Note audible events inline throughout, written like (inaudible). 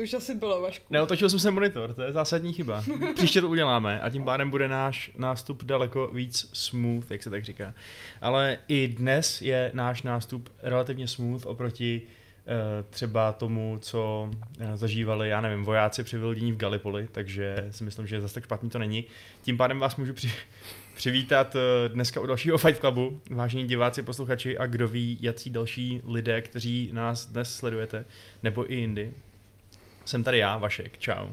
To už asi bylo, Vašku. Neotočil jsem se monitor, to je zásadní chyba. (laughs) Příště to uděláme a tím pádem bude náš nástup daleko víc smooth, jak se tak říká. Ale i dnes je náš nástup relativně smooth oproti eh, třeba tomu, co eh, zažívali, já nevím, vojáci při vylodění v Gallipoli, takže si myslím, že zase tak špatný to není. Tím pádem vás můžu při, (laughs) přivítat eh, dneska u dalšího Fight Clubu, vážení diváci, posluchači a kdo ví, jací další lidé, kteří nás dnes sledujete, nebo i jindy. Jsem tady já, Vašek, čau.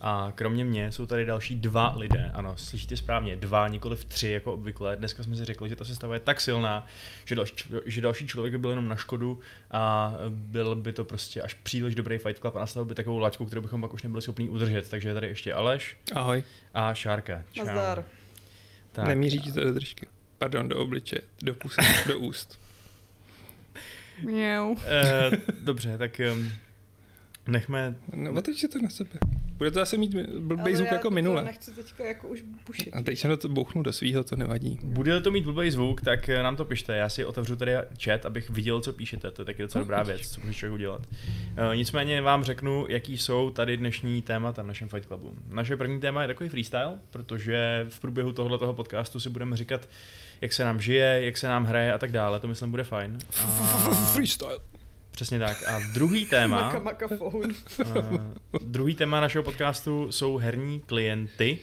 A kromě mě jsou tady další dva lidé, ano, slyšíte správně, dva, nikoli tři, jako obvykle. Dneska jsme si řekli, že ta sestava je tak silná, že další, že další člověk by byl jenom na škodu a byl by to prostě až příliš dobrý Fight Club a nastavil by takovou laťku, kterou bychom pak už nebyli schopni udržet. Takže je tady ještě Aleš Ahoj. a Šárka. Čau. Nazdar. Tak. Nemíří ti to do držky. Pardon, do obliče, do pusy, do úst. Měu. Eh, dobře, tak um, nechme... No, otoč to na sebe. Bude to zase mít blbý zvuk jako minule. nechci teďka jako už bušit. A teď jsem to bouchnu do svýho, to nevadí. Bude to mít blbý zvuk, tak eh, nám to pište. Já si otevřu tady chat, abych viděl, co píšete. To je taky docela dobrá věc, co může člověk udělat. Uh, nicméně vám řeknu, jaký jsou tady dnešní témata v našem Fight Clubu. Naše první téma je takový freestyle, protože v průběhu tohoto podcastu si budeme říkat, jak se nám žije, jak se nám hraje a tak dále. To myslím bude fajn. A... Freestyle. Přesně tak. A druhý téma, Maka, maka phone. (laughs) uh, druhý téma našeho podcastu jsou herní klienty.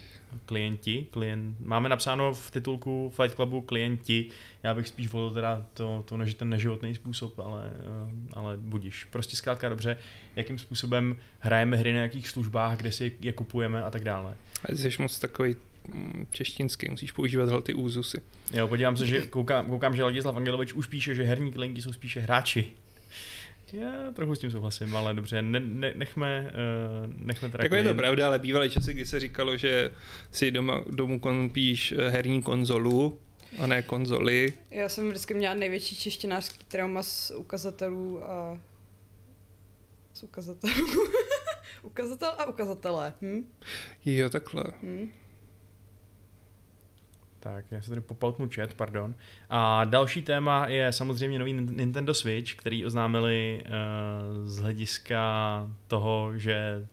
Klienti, klient, máme napsáno v titulku Fight Clubu klienti, já bych spíš volil teda to, to než ten neživotný způsob, ale, uh, ale budíš. Prostě zkrátka dobře, jakým způsobem hrajeme hry na jakých službách, kde si je kupujeme a tak dále. A jsi moc takový češtinský, musíš používat ty úzusy. Jo, podívám se, že koukám, koukám že Ladislav Angelovič už píše, že herní klienti jsou spíše hráči. Já trochu s tím souhlasím, ale dobře, ne, ne, nechme, uh, nechme teda Jako je to pravda, ale bývaly časy, kdy se říkalo, že si doma, domů koupíš eh, herní konzolu, a ne konzoli. Já jsem vždycky měla největší češtinářský trauma z ukazatelů a z ukazatelů. (laughs) Ukazatel a ukazatelé. Hm? Jo, takhle. Hm? Tak, já se tady popalknu chat, pardon. A další téma je samozřejmě nový Nintendo Switch, který oznámili uh, z hlediska toho, že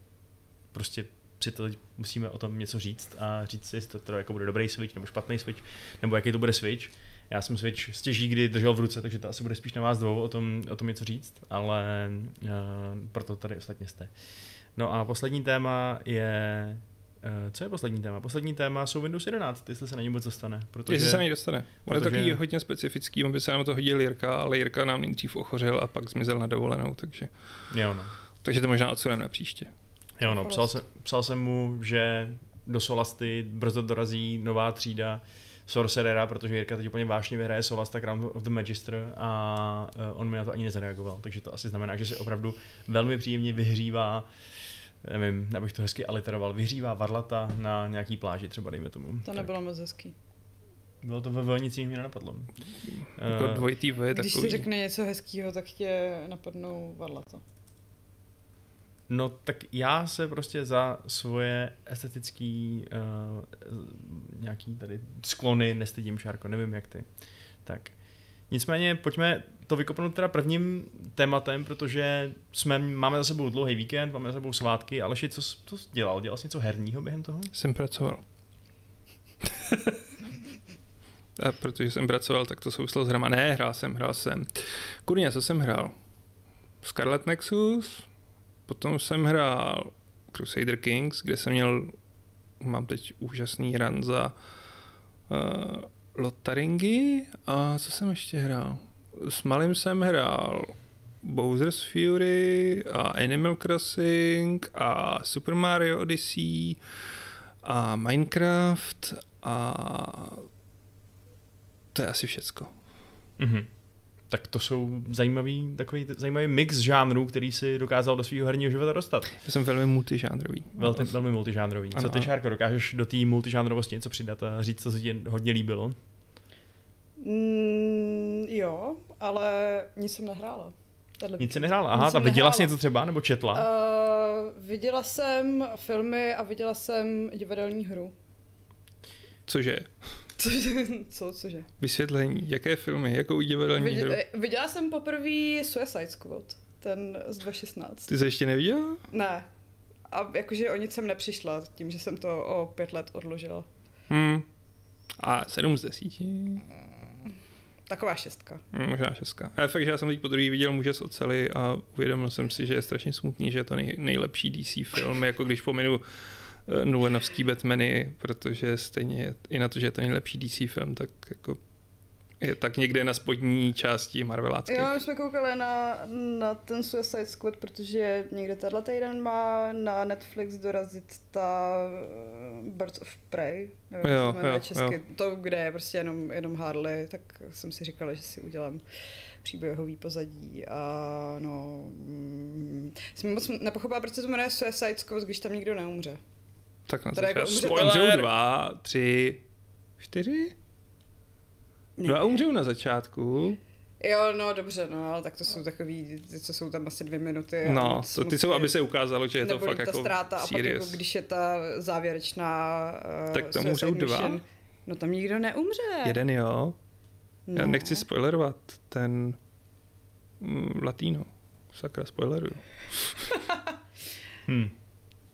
prostě si to musíme o tom něco říct a říct si, jestli to teda jako bude dobrý Switch nebo špatný Switch, nebo jaký to bude Switch. Já jsem Switch stěží kdy držel v ruce, takže to asi bude spíš na vás dvou o tom, o tom něco říct, ale uh, proto tady ostatně jste. No a poslední téma je Co je poslední téma? Poslední téma jsou Windows 11, jestli se na ně vůbec dostane. Protože... Jestli se mi dostane. On je takový hodně specifický, on by se nám to hodil Jirka, ale Jirka nám nejdřív ochořel a pak zmizel na dovolenou, takže, Jo, no. takže to možná odsuneme na příště. Jo, no. Psal, jsem, psal jsem mu, že do Solasty brzo dorazí nová třída Sorcerera, protože Jirka teď úplně vážně vyhraje Solast tak Crown of the Magister a eh, on mi na to ani nezareagoval. Takže to asi znamená, že se opravdu velmi příjemně vyhřívá nevím, abych to hezky aliteroval, vyhřívá varlata na nějaký pláži třeba, dejme tomu. To nebylo moc hezký. Bylo to ve V, nic jiného mě nenapadlo. Jako Eh, dvojitý V je Když takový. si řekne něco hezkého, tak tě napadnou varlata. No tak já se prostě za svoje estetický uh, nějaký tady sklony nestydím, Šárko, nevím jak ty. Tak. Nicméně pojďme to vykopnout teda prvním tématem, protože jsme, máme za sebou dlouhý víkend, máme za sebou svátky. Aleši, co, jsi- co jsi dělal? Dělal jsi něco herního během toho? Jsem pracoval. (laughs) A protože jsem pracoval, tak to souvislo s hrama. Ne, hrál jsem, hrál jsem. Kurně, co jsem hrál? Scarlet Nexus, potom jsem hrál Crusader Kings, kde jsem měl, mám teď úžasný run za uh, Lotaringy a co jsem ještě hrál? S malým jsem hrál Bowser's Fury a Animal Crossing a Super Mario Odyssey a Minecraft a to je asi všecko. Mhm. Tak to jsou zajímavý, takový zajímavý mix žánrů, který si dokázal do svého herního života dostat. Já jsem velmi multižánrový. Velmi, velmi multižánrový. Co Ano, ty, ano. Šárko, dokážeš do té multižánrovosti něco přidat a říct, co se ti hodně líbilo? Mm, jo, ale nic jsem nehrála. Tenhle Nic si víkend. nehrála? Aha, ta viděla jsi něco třeba, nebo četla? Uh, viděla jsem filmy a viděla jsem divadelní hru. Cože? Co, (laughs) co cože? Vysvětlení. Jaké filmy? Jakou divadelní hru? Viděla, jsem poprvé Suicide Squad. ten z 2016. Ty jsi ještě neviděl? Ne. A jakože o nic jsem nepřišla, tím, že jsem to o pět let odložila. Hmm. A 7 z 10. Taková šestka. Hmm, možná šestka. Ale fakt, že já jsem teď po druhý viděl Muže z ocely a uvědomil jsem si, že je strašně smutný, že je to nej, nejlepší DC film, jako když pominu uh, Nolanovský Batmany, protože stejně i na to, že je to nejlepší DC film, tak jako je tak někde na spodní části Marvelácké. Jo, my jsme koukali na, na ten Suicide Squad, protože někde tenhle týden má na Netflix dorazit ta uh, Birds of Prey. nevím, Jo, jo, česky. jo. To, kde je prostě jenom, jenom Harley, tak jsem si říkala, že si udělám příběhový pozadí a no... Mm, jsem moc nepochopila, proč se to jmenuje Suicide Squad, když tam nikdo neumře. Tak na Teda jako Spoiler! dva, tři, čtyři? Dva umřou na začátku. Jo, no dobře, no, ale tak to jsou takový, ty, co jsou tam asi dvě minuty. a No, to, ty jsou, aby se ukázalo, že je to fakt ta jako ztráta a pak jako, když je ta závěrečná uh, Tak tam umřou dva. No tam nikdo neumře. Jeden jo. no. Já nechci spoilerovat ten mm, Latino. Sakra, spoileruju. (laughs) Hm.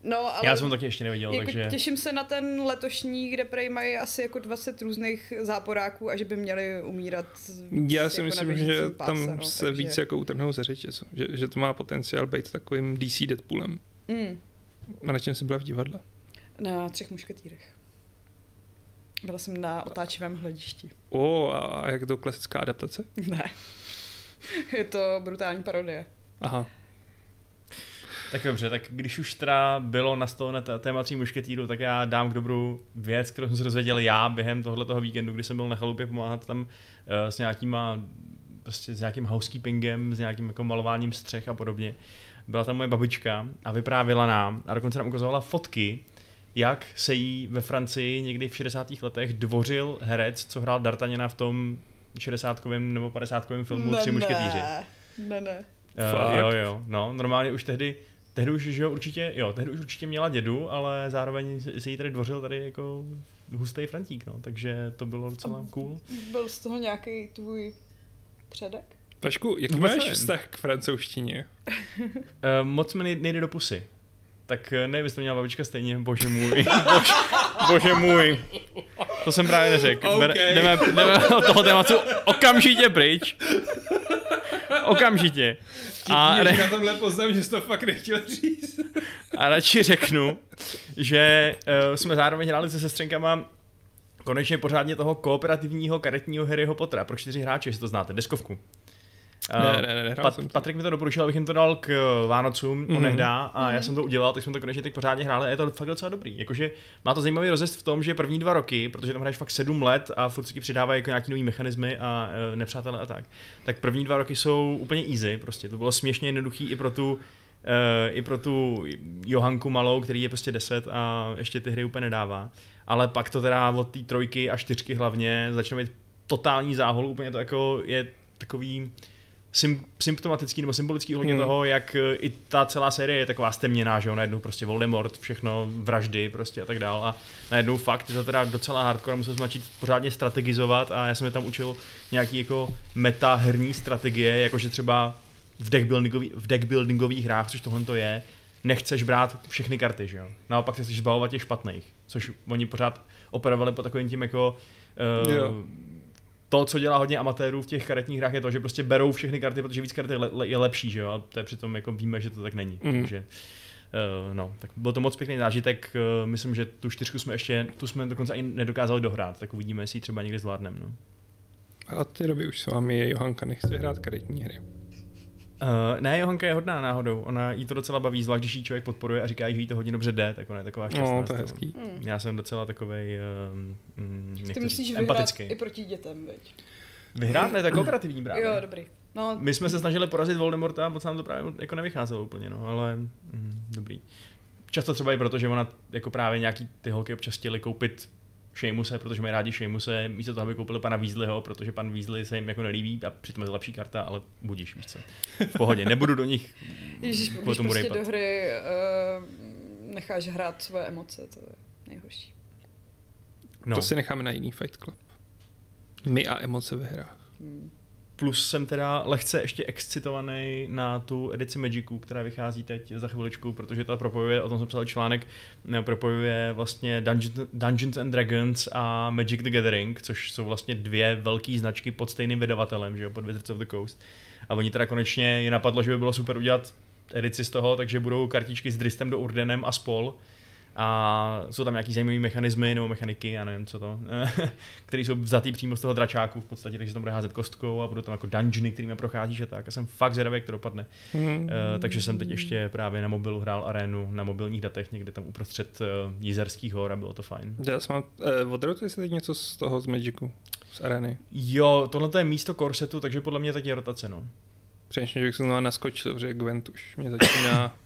No, ale Já jsem to taky ještě neviděl, jako takže... těším se na ten letošní, kde prej mají asi jako 20 různých záporáků a že by měli umírat Já jako si na myslím, že páse, tam no, se takže- víc jako utrhnou ze řeči, že, že to má potenciál být takovým DC Deadpoolem. Mm, A na čem jsi byla v divadle? na třech mušketýrech. Byla jsem na otáčivém hledišti. O, a jak to klasická adaptace? Ne. (laughs) Je to brutální parodie. Aha. Tak dobře, tak když už teda bylo na stole na té- téma tří mušketýrů, tak já dám k dobru věc, kterou jsem se dozvěděl já během tohoto víkendu, kdy jsem byl na chalupě pomáhat tam uh, s nějakýma, prostě s nějakým housekeepingem, s nějakým jako malováním střech a podobně. Byla tam moje babička a vyprávěla nám a dokonce nám ukazovala fotky, jak se jí ve Francii někdy v 60. letech dvořil herec, co hrál D'Artagnana v tom 60 nebo 50 filmu Tři mušketýři. Ne, ne. Uh, Fakt? jo, jo, no, normálně už tehdy, tehdy už, že jo, určitě, jo, tehdy už určitě měla dědu, ale zároveň se- jí tady dvořil tady jako hustý Frantík, no, takže to bylo docela cool. Byl z toho nějaký tvůj předek? Vašku, jaký Vůbec máš nevím. vztah k francouzštině? Uh, moc mi nej- nejde do pusy. Tak eh, nevím, jestli to měla babička stejně, bože můj, (laughs) bože, bože můj. To jsem právě neřekl. OK. Bere- Jdeme, jdeme od toho tématu okamžitě pryč. Okamžitě. A, re- na tomhle poznám, že jsi to fakt nechtěl říct. A radši řeknu, že uh, jsme zároveň hráli se sestřenkama konečně pořádně toho kooperativního karetního Harryho Pottera pro čtyři hráče, jestli to znáte, deskovku. Uh, Ne, ne, ne, Pat. Patrik mi to doporučil, abych jim to dal k eh, Vánocům, mm-hmm. Mhm. onehdá, a já jsem to udělal, tak jsme to konečně teď pořádně hráli a je to fakt docela dobrý. Jakože má to zajímavý rozjezd v tom, že první dva roky, protože tam hraješ fakt sedm let a furt si přidávají jako nějaký nový mechanismy a uh, nepřátelé a tak, tak první dva roky jsou úplně easy, prostě to bylo směšně jednoduchý i pro tu Uh, i pro tu Johanku malou, který je prostě 10 a ještě ty hry úplně nedává. Ale pak to teda od té trojky a čtyřky hlavně začne být totální záhul, úplně to jako je takový sym, symptomatický nebo symbolický hodně Hmm. toho, jak eh, i ta celá série je taková stemněná, že jo, najednou prostě Voldemort, všechno vraždy prostě a tak dál a najednou fakt je to teda docela hardcore, musel jsem začít pořádně strategizovat a já jsem je tam učil nějaký jako meta herní strategie, jakože třeba v deckbuildingový, v deckbuildingových hrách, což tohle to je, nechceš brát všechny karty, že jo. Naopak se chceš zbavovat těch špatných, což oni pořád operovali po takovým tím jako uh, Jo. To, co dělá hodně amatérů v těch karetních hrách, je to, že prostě berou všechny karty, protože víc karet je, le, je lepší, že jo, a to je přitom jako víme, že to tak není. Mm. Takže, uh, no, tak byl to moc pěkný zážitek, uh, myslím, že tu čtyřku jsme ještě, tu jsme dokonce ani nedokázali dohrát, tak uvidíme, jestli ji třeba někdy zvládneme, no. A od té doby už s vámi je Johanka nechce hrát karetní hry. Uh, ne, Johanka je hodná náhodou, ona jí to docela baví, zvlášť když jí člověk podporuje a říká, že jí to hodně dobře jde, tak ona je taková šťastná. No, to je hezký. Hmm. Já jsem docela takovej, um, um, Ty musíš říct, vyhrát empatický. i proti dětem, veď? Vyhrát? Ne, to je kooperativní právě. Jo, dobrý. No, My jsme se snažili porazit Voldemorta, moc nám to právě jako nevycházelo úplně, no, ale mm, dobrý. Často třeba i proto, že ona jako právě nějaký ty holky občas chtěli koupit Sheamuse, protože mají rádi Sheamuse, místo toho, aby koupili pana Weasleyho, protože pan Weasley se jim jako nelíbí a přitom je to lepší karta, ale budíš, víš co. V pohodě, nebudu do nich Ježíš, když tomu prostě rejpat. do hry uh, necháš hrát svoje emoce, to je nejhorší. No, To si necháme na jiný Fight Club. My a emoce ve hrách. Hmm. Plus jsem teda lehce ještě excitovaný na tu edici Magicu, která vychází teď za chviličku, protože ta propojuje, o tom jsem psal článek, ne, propojuje vlastně Dungeons, Dungeons and Dragons a Magic the Gathering, což jsou vlastně dvě velké značky pod stejným vydavatelem, že jo, pod Wizards of the Coast. A oni teda konečně je napadlo, že by bylo super udělat edici z toho, takže budou kartičky s Dristem do Urdenem a spol a jsou tam nějaký zajímavý mechanismy nebo mechaniky, já nevím co to, (laughs) které jsou vzatý přímo z toho dračáku v podstatě, takže tam bude házet kostkou a budou tam jako dungeony, kterými procházíš a tak. Já jsem fakt zvědavý, jak to dopadne. Mm. Uh, takže jsem teď ještě právě na mobilu hrál arénu na mobilních datech, někde tam uprostřed uh, Jizerských hor a bylo to fajn. Já jsem, uh, odrotuje se teď něco z toho z Magicu, z arény? Jo, tohle je místo korsetu, takže podle mě teď je rotace, no. Přemýšlím, že bych se znovu naskočil, protože Gwent už mě začíná (coughs)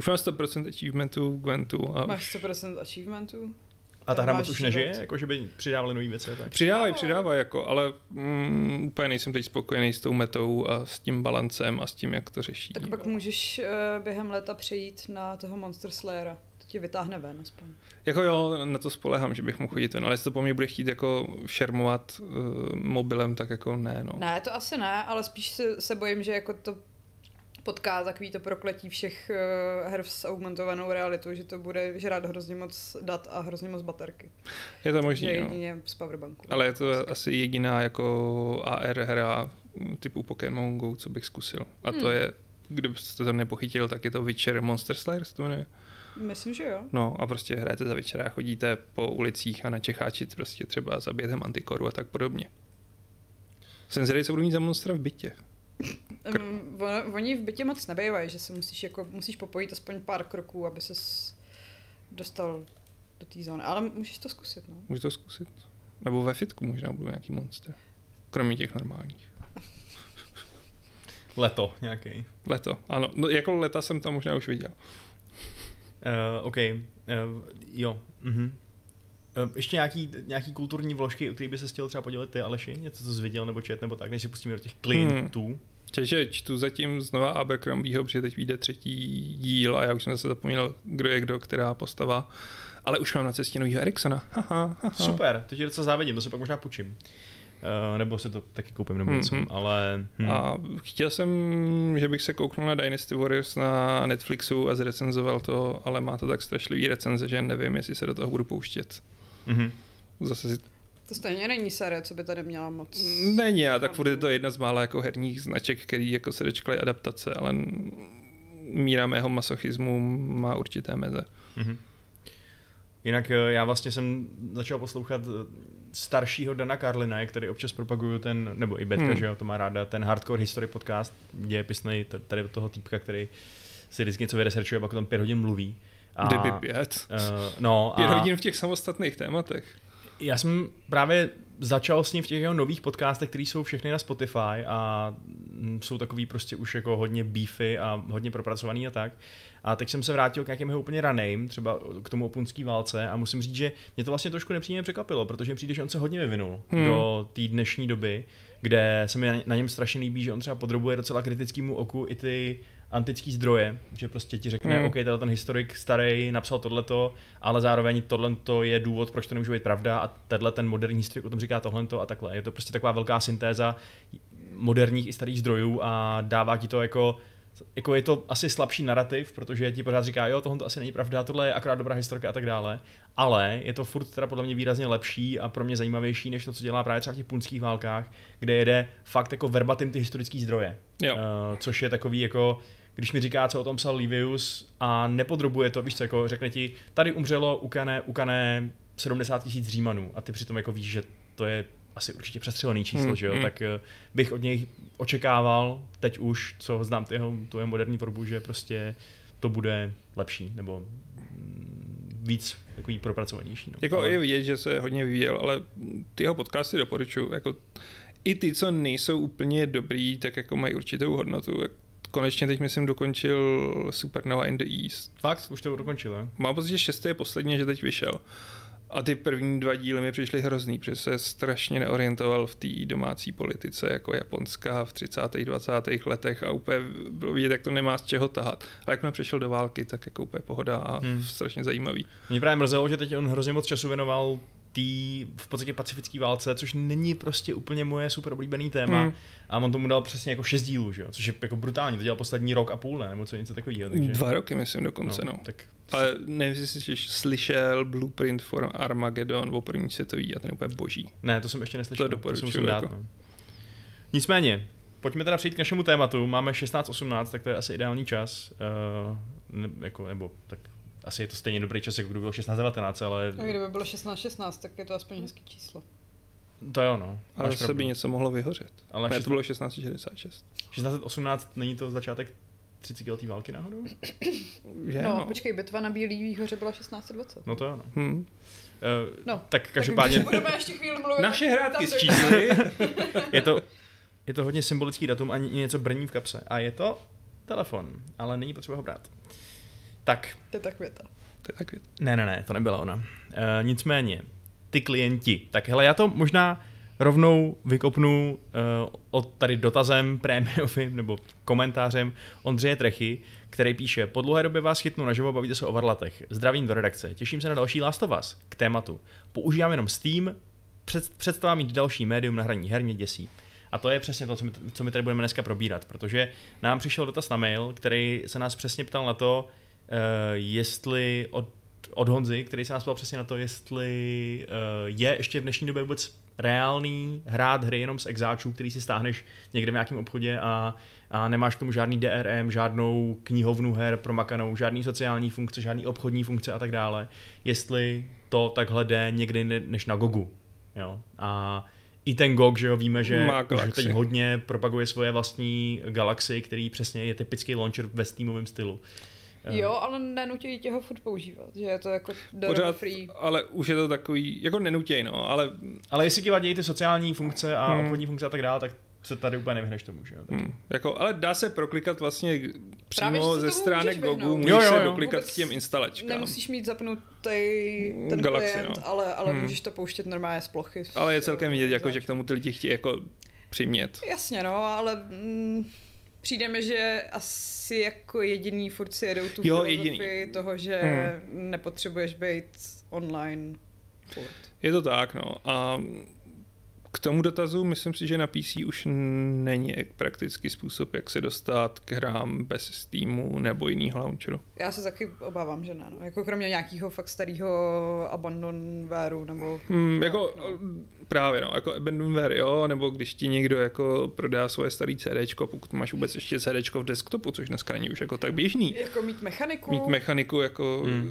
Už mám 100% achievementů Gwentu. A... Máš 100% achievementů? A ta hra moc už nežije? Jako, že by přidávali nové věci? Tak? Přidávají, přidávají, jako, ale mm, úplně nejsem teď spokojený s tou metou a s tím balancem a s tím, jak to řeší. Tak pak můžeš uh, během leta přejít na toho Monster Slayera. To ti vytáhne ven aspoň. Jako jo, na to spolehám, že bych mohl chodit ven, ale jestli to po mně bude chtít jako šermovat uh, mobilem, tak jako ne, no. Ne, to asi ne, ale spíš se, se bojím, že jako to potká takový to prokletí všech uh, her s augmentovanou realitou, že to bude žrát hrozně moc dat a hrozně moc baterky. Je to možné, jedině z powerbanku. Ale je to prostě. asi jediná jako AR hra typu Pokémon Go, co bych zkusil. A to hmm. je, kdybyste to nepochytil, tak je to Witcher Monster Slayers, to jmenuje. Myslím, že jo. No a prostě hrajete za večera, chodíte po ulicích a na Čecháčit prostě třeba za během antikoru a tak podobně. Jsem zvědavý, co budu mít za monstra v bytě. Um, oni v bytě moc nebývají, že se musíš, jako, musíš popojit aspoň pár kroků, aby se dostal do té zóny. Ale můžeš to zkusit, no. Můžeš to zkusit. Nebo ve fitku možná bude nějaký monster. Kromě těch normálních. (laughs) Leto nějaký. Leto, ano. No, jako leta jsem tam možná už viděl. Uh, OK. Uh, jo. Uh-huh. Uh, ještě nějaký, nějaký kulturní vložky, o kterých by se chtěl třeba podělit ty, Aleši? Něco, co jsi viděl nebo čet, nebo tak, než si pustíme do těch klientů. Hmm. Takže čtu zatím znova Abercrombieho, protože teď vyjde třetí díl a já už jsem zase zapomněl, kdo je kdo, která postava. Ale už mám na cestě novýho Eriksona. Super, to ti docela závidím, to se pak možná půjčím. Uh, nebo se to taky koupím nebo něco, mm-hmm. ale... Hmm. A chtěl jsem, že bych se kouknul na Dynasty Warriors na Netflixu a zrecenzoval to, ale má to tak strašlivý recenze, že nevím, jestli se do toho budu pouštět. Mm-hmm. Zase si to stejně není série, co by tady měla moc. Není, a tak furt je to jedna z mála jako herních značek, který jako se dočkaly adaptace, ale míra mého masochismu má určité meze. Mm-hmm. Jinak eh, já vlastně jsem začal poslouchat eh, staršího Dana Karlina, který občas propaguju ten, nebo i Betka, hmm. že jo, to má ráda, ten Hardcore History podcast, dějepisný tady od toho týpka, který si vždycky něco vyresearchuje a pak tam pět hodin mluví. A, Kdyby pět. Uh, no, pět a, hodin v těch samostatných tématech. Já jsem právě začal s ním v těch jeho nových podcastech, které jsou všechny na Spotify a jsou takový prostě už jako hodně beefy a hodně propracovaný a tak. A teď jsem se vrátil k nějakým jeho úplně raným, třeba k tomu opunský válce a musím říct, že mě to vlastně trošku nepříjemně překvapilo, protože přijde, že on se hodně vyvinul hmm. do té dnešní doby, kde se mi na něm strašně líbí, že on třeba podrobuje docela kritickému oku i ty antický zdroje, že prostě ti řekne, mm. OK, tenhle ten historik starý napsal tohleto, ale zároveň tohleto je důvod, proč to nemůže být pravda a tenhle ten moderní historik o tom říká tohleto a takhle. Je to prostě taková velká syntéza moderních i starých zdrojů a dává ti to jako jako je to asi slabší narrativ, protože ti pořád říká, jo, tohle to asi není pravda, tohle je akorát dobrá historka a tak dále, ale je to furt teda podle mě výrazně lepší a pro mě zajímavější, než to, co dělá právě třeba v těch punských válkách, kde jede fakt jako verbatim ty historické zdroje. Jo. Uh, což je takový jako, když mi říká, co o tom psal Livius a nepodrobuje to, víš co, jako řekne ti, tady umřelo ukané, ukané 70 tisíc Římanů a ty přitom jako víš, že to je asi určitě přestřelený číslo, hmm, že jo, hmm. tak uh, bych od něj očekával teď už, co znám ty jeho, tu jeho moderní tvorbu, že prostě to bude lepší, nebo mm, víc takový propracovanější. No. Jako ale... je vidět, že se hodně vyvíjel, ale ty jeho podcasty doporučuji, jako i ty, co nejsou úplně dobrý, tak jako mají určitou hodnotu konečně teď myslím dokončil Supernova in the East. Fakt? Už to dokončil, Mám pocit, že šestý je poslední, že teď vyšel. A ty první dva díly mi přišly hrozný, protože se strašně neorientoval v té domácí politice jako Japonská v 30. 20. letech a úplně bylo vidět, jak to nemá z čeho tahat. A jak přišel do války, tak jako úplně pohoda a hmm. strašně zajímavý. Mě právě mrzelo, že teď on hrozně moc času věnoval té v podstatě pacifické válce, což není prostě úplně moje super oblíbený téma. Hmm. A on tomu dal přesně jako šest dílů, že jo? což je jako brutální. To dělal poslední rok a půl, ne? nebo co něco takového. Takže, Dva roky, myslím, dokonce, no. Tak Ale nevím, jestli jsi slyšel Blueprint for Armageddon o první světový a ten je úplně boží. ne, to jsem ještě neslyšel. To si doporučuju, musím dát, jako. no. Nicméně, pojďme teda přejít k našemu tématu. Máme 16.18, tak to je asi ideální čas. Uh, ne, jako, nebo tak asi je to stejně dobrý čas, jako kdyby bylo 16.19, ale No, kdyby bylo 16-16, tak je to aspoň hezký číslo. to jo, no. Ale zase pravdu. by něco mohlo vyhořet. Ale ne, šest- to bylo 1666. 16.18 není to začátek 30 letý války náhodou? Je, No, no. počkej, bitva na Bílý výhoře byla 1620. No to jo, no. Hm. Uh, No, tak každopádně Tak (laughs) budeme ještě chvíli mluvit. Naše hrátky s Tam čísly. (laughs) je to, je to hodně symbolický datum a ně- něco brní v kapse. A je to telefon, ale není potřeba ho brát. Tak, To je tak věta. To je taky. ne, ne, ne, to nebyla ona. Uh, nicméně, ty klienti. Tak hele, já to možná rovnou vykopnu uh, od tady dotazem (laughs) prémiovým nebo komentářem Ondřeje Trechy, který píše, po dlouhé době vás chytnu naživo, bavíte se o varlatech. Zdravím do redakce, těším se na další Last of Us k tématu. Používám jenom Steam, před, představa mít další médium na hraní her mě děsí. A to je přesně to, co my, co my tady budeme dneska probírat, protože nám přišel dotaz na mail, který se nás přesně ptal na to, uh, jestli od, od Honzy, který se nás ptal přesně na to, jestli uh, je ještě v dnešní době vůbec reálný hrát hry jenom z exáčů, který si stáhneš někde v nějakém obchodě a, a nemáš k tomu žádný DRM, žádnou knihovnu her promakanou, žádný sociální funkce, žádný obchodní funkce a tak dále. Jestli to takhle jde jinde než na Gogu. Jo? A i ten GOG, že jo, víme, že Galaxy. teď hodně propaguje svoje vlastní Galaxy, který přesně je typický launcher ve Steamovém stylu. Eh, Jo, ale nenutí tě ho furt používat, že je to jako Pořád, free. ale už je to takový, jako nenutěj, no, ale Ale jestli ti vadí ty sociální funkce a Hmm. obchodní funkce a tak dále, tak se tady úplně nevyhneš tomu, že jo. Tak. hm, jako, ale dá se proklikat vlastně Právě, přímo se ze stránek můžeš Gogu, můžeš Jo, jo, se jo. doklikat Vůbec k těm instalačkám. Nemusíš mít zapnutý ten Galaxy, klient, no. ale, ale Hmm. můžeš to pouštět normálně z plochy. Ale je celkem vidět, jako, že k tomu ty lidi chtějí jako přimět. Jasně, no, ale mm, přijde mi, že asi jako jediný furt si jedou tu Jo, filozofii jediný. toho, že Hmm. nepotřebuješ být online furt. Je to tak, no. A k tomu dotazu myslím si, že na PC už není praktický způsob, jak se dostat k hrám bez Steamu nebo jiného launcheru. Já se taky obávám, že ne. No. Jako kromě nějakého fakt starého abandonwareu nebo... Hmm, jako No. právě, no, jako Abandonware, jo, nebo když ti někdo jako prodá svoje staré CDčko, pokud máš vůbec ještě CDčko v desktopu, což dneska není už jako tak běžný. Jako mít mechaniku. Mít mechaniku jako, Hmm.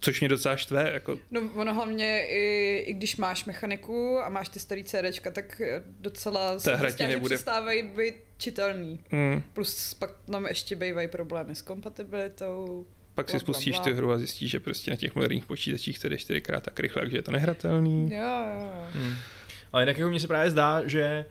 Což mě docela štve, jako No ono hlavně, i, i když máš mechaniku a máš ty starý CDčka, tak docela se hra ti že nebude- přestávají být čitelný. hmm, Plus pak tam ještě bývají problémy s kompatibilitou. pak si Bla, spustíš bla. tu hru a zjistíš, že prostě na těch moderních počítačích to jde čtyřikrát tak rychle, takže je to nehratelný. Jo, jo. Hmm. Ale jinak jako mně se právě zdá, že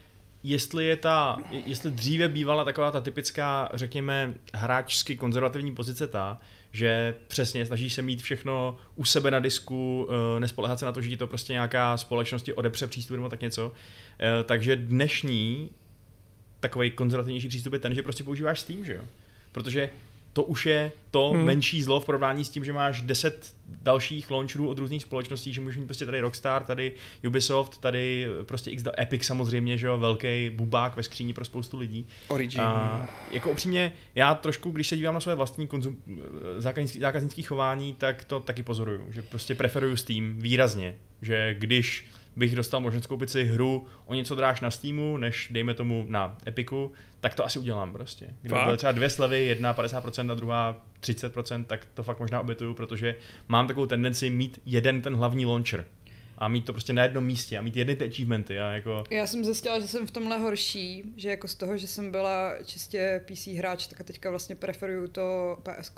jestli je ta, jestli dříve bývala taková ta typická, řekněme, hráčsky konzervativní pozice ta, že přesně snažíš se mít všechno u sebe na disku, eh, nespolehat se na to, že ti to prostě nějaká společnost odepře přístup nebo tak něco. Eh, Takže dnešní takový konzervativnější přístup je ten, že prostě používáš Steam, že jo? Protože to už je to Hmm. menší zlo v porovnání s tím, že máš 10 dalších launcherů od různých společností, že můžeš mít prostě tady Rockstar, tady Ubisoft, tady prostě X, Epic samozřejmě, že jo, velký bubák ve skříni pro spoustu lidí. Origin. A jako upřímně, já trošku, když se dívám na své vlastní konzum, zákaznický, zákaznický chování, tak to taky pozoruju, že prostě preferuju Steam výrazně, že když bych dostal možnost koupit si hru o něco dráž na Steamu, než dejme tomu na Epiku, tak to asi udělám prostě. Kdyby byly třeba dvě slevy, jedna 50% a druhá 30%, tak to fakt možná obětuju, protože mám takovou tendenci mít jeden ten hlavní launcher a mít to prostě na jednom místě a mít jedny ty achievementy a jako Já jsem zjistila, že jsem v tomhle horší, že jako z toho, že jsem byla čistě PC hráč, tak a teďka vlastně preferuju to PS.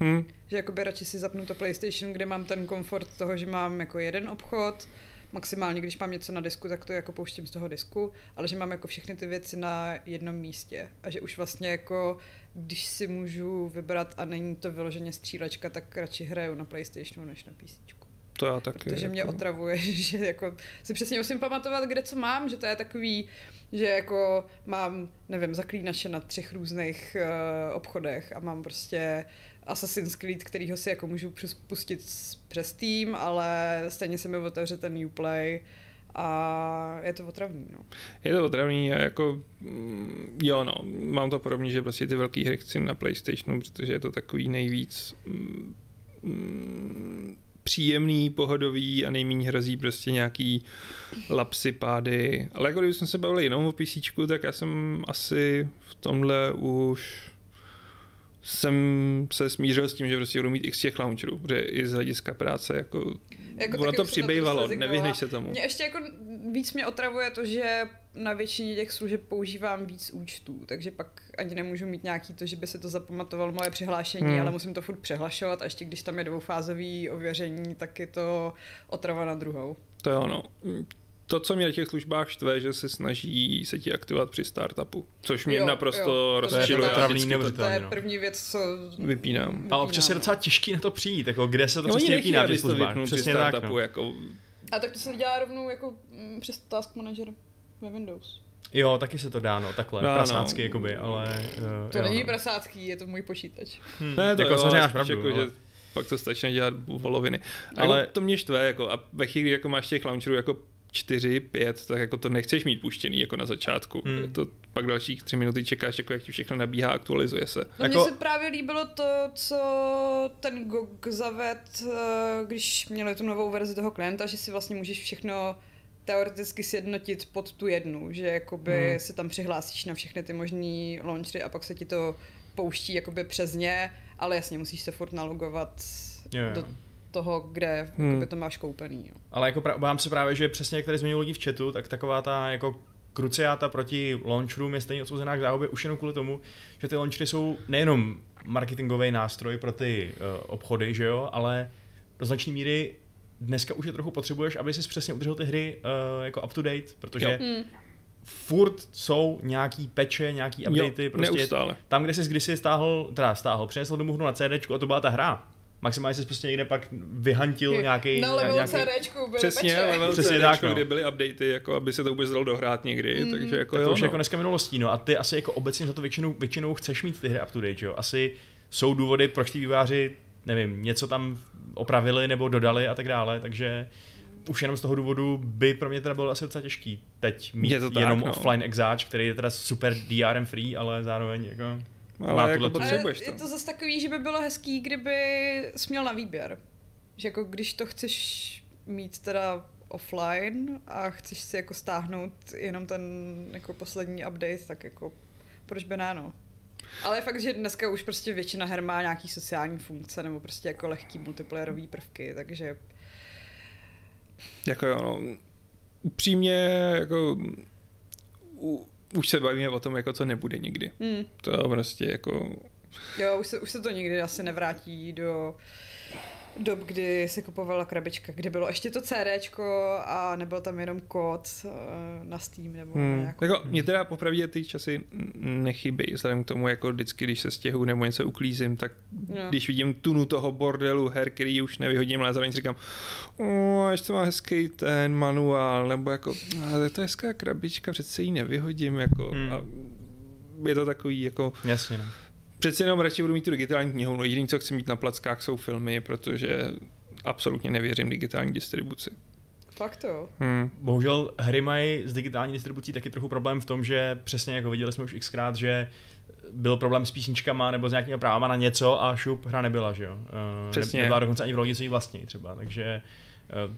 Hmm. Že jakoby radši si zapnu to PlayStation, kde mám ten komfort toho, že mám jako jeden obchod, maximálně když mám něco na disku, tak to jako pouštím z toho disku, ale že mám jako všechny ty věci na jednom místě a že už vlastně jako když si můžu vybrat a není to vyloženě střílečka, tak radši hraju na PlayStationu než na PC. To já taky. Protože mě jako. otravuje, (laughs) že jako si přesně musím pamatovat, kde co mám, že to je takový, že jako mám, nevím, zaklínače na třech různých uh, obchodech a mám prostě Assassin's Creed, kterýho si jako můžu pustit přes Steam, ale stejně se mi otevře ten Uplay a je to otravný, no. Je to otravný a jako, mm, jo no, mám to podobně, že prostě ty velké hry chci na Playstationu, protože je to takový nejvíc mm, mm, příjemný, pohodový a nejméně hrozí prostě nějaký lapsy, pády. Ale jako kdybychom se bavili jenom o PC, tak já jsem asi v tomhle už jsem se smířil s tím, že prostě budu mít x těch launcherů, protože i z hlediska práce jako, Jako ono to přibývalo, nevyhneš se tomu. Mě ještě jako víc mě otravuje to, že na většině těch služeb používám víc účtů, takže pak ani nemůžu mít nějaký to, že by se to zapamatovalo moje přihlášení, Hmm. hmm. ale musím to furt přehlašovat a ještě když tam je dvoufázový ověření, tak je to otrava na druhou. To je ono. To, co mě na těch službách štve, že se snaží se ti aktivovat při startupu, což mě Jo, naprosto to rozčiluje. vždycky to neuvěřitelný. To je no. první věc, co vypínám. A občas je docela těžký na to přijít, jako kde se to No, přesně vypíná to službách. vypnul při Přesně tak, startupu, no. jako A tak to se dělá rovnou jako mm, přes Task Manager ve Windows. Jo, taky se to dá, no, takhle, No, no, no. prasácky, jakoby, ale... Uh, To jo, není no. prasácký, je to můj počítač. Hm, Ne, to jako jo, samozřejmě máš pravdu, jako, ale... že pak to stačí dělat voloviny. Ale Ale- jako, to mě štve, jako, a ve chvíli, jako máš těch launcherů jako čtyři, pět, tak jako to nechceš mít puštěný jako na začátku. Hmm. To pak dalších tři minuty čekáš, jako jak ti všechno nabíhá, aktualizuje se. No Jako- mně se právě líbilo to, co ten GOG zaved, eh, když měli tu novou verzi toho klienta, že si vlastně můžeš všechno teoreticky sjednotit pod tu jednu, že jakoby Hmm. se tam přihlásíš na všechny ty možný launchery a pak se ti to pouští jakoby přes ně, ale jasně musíš se furt nalogovat jo. do toho, kde Hmm. to máš koupený. Jo. Ale jako pra- obávám se právě, že přesně jak tady zmiňují lidi v chatu, tak taková ta jako kruciáta proti launcherům je stejně odsouzená k záhubě už jenom kvůli tomu, že ty launchery jsou nejenom marketingový nástroj pro ty uh, obchody, že jo, ale do značné míry dneska už je trochu potřebuješ, aby si přesně udržel ty hry uh, jako up to date, protože Jo. jo. Hmm. furt jsou nějaký peče, nějaký updaty, jo, prostě neustále. tam, kde jsi kdysi stáhl, teda stáhl, přinesl domů hru na CD a to byla ta hra. Maximálně jsi prostě někde pak vyhantil nějaký, Na level nějaký CDčku byly Přesně, level Přesně tak, no. kde byly updaty, jako aby se to vůbec dalo dohrát někdy, Mhm. takže jako Tak jo, to už no. jako dneska minulostí, no a ty asi jako obecně za to většinou, většinou chceš mít ty hry up to date, jo? Asi jsou důvody, proč ty výváři, nevím, něco tam opravili nebo dodali a tak dále, takže už jenom z toho důvodu by pro mě teda bylo asi docela těžký teď mít Je to tak, jenom no. offline exáč, který je teda super DRM free, ale zároveň jako... ale jako potřebuješ Ale to. je to zase takový, že by bylo hezký, kdyby jsi měl na výběr. Že jako když to chceš mít teda offline a chceš si jako stáhnout jenom ten jako poslední update, tak jako proč by ne, no. Ale je fakt, že dneska už prostě většina her má nějaký sociální funkce nebo prostě jako lehký multiplayerový prvky, takže Jako jo, no. Upřímně, jako u, už se bavíme o tom, jako co nebude nikdy. hm, To prostě jako, jo, už se, už se to nikdy asi nevrátí do dob, kdy se kupovala krabička, kde bylo ještě to CDčko a nebyl tam jenom kód eh, na Steam nebo hmm. nějakou... jako mě teda popravdě ty časy nechybí, vzhledem k tomu, jako vždycky, když se stěhu nebo něco uklízím, tak No. když vidím tunu toho bordelu her, který už nevyhodím, ale zároveň si říkám, o, ještě má hezký ten manuál, nebo jako, ale to je hezká krabička, přece ji nevyhodím, jako, Hmm. a je to takový, jako, Jasně, no. Přeci jenom radši budu mít tu digitální knihu. No jediný, co chci mít na plackách, jsou filmy, protože absolutně nevěřím digitální distribuci. Fakt jo. Hmm. Bohužel hry mají s digitální distribucí taky trochu problém v tom, že přesně jako viděli jsme už xkrát, že byl problém s písničkama nebo s nějakými právama na něco a šup, hra nebyla, že jo. Eh, Přesně. Nebyla dokonce ani v lodi svých vlastní třeba, takže eh,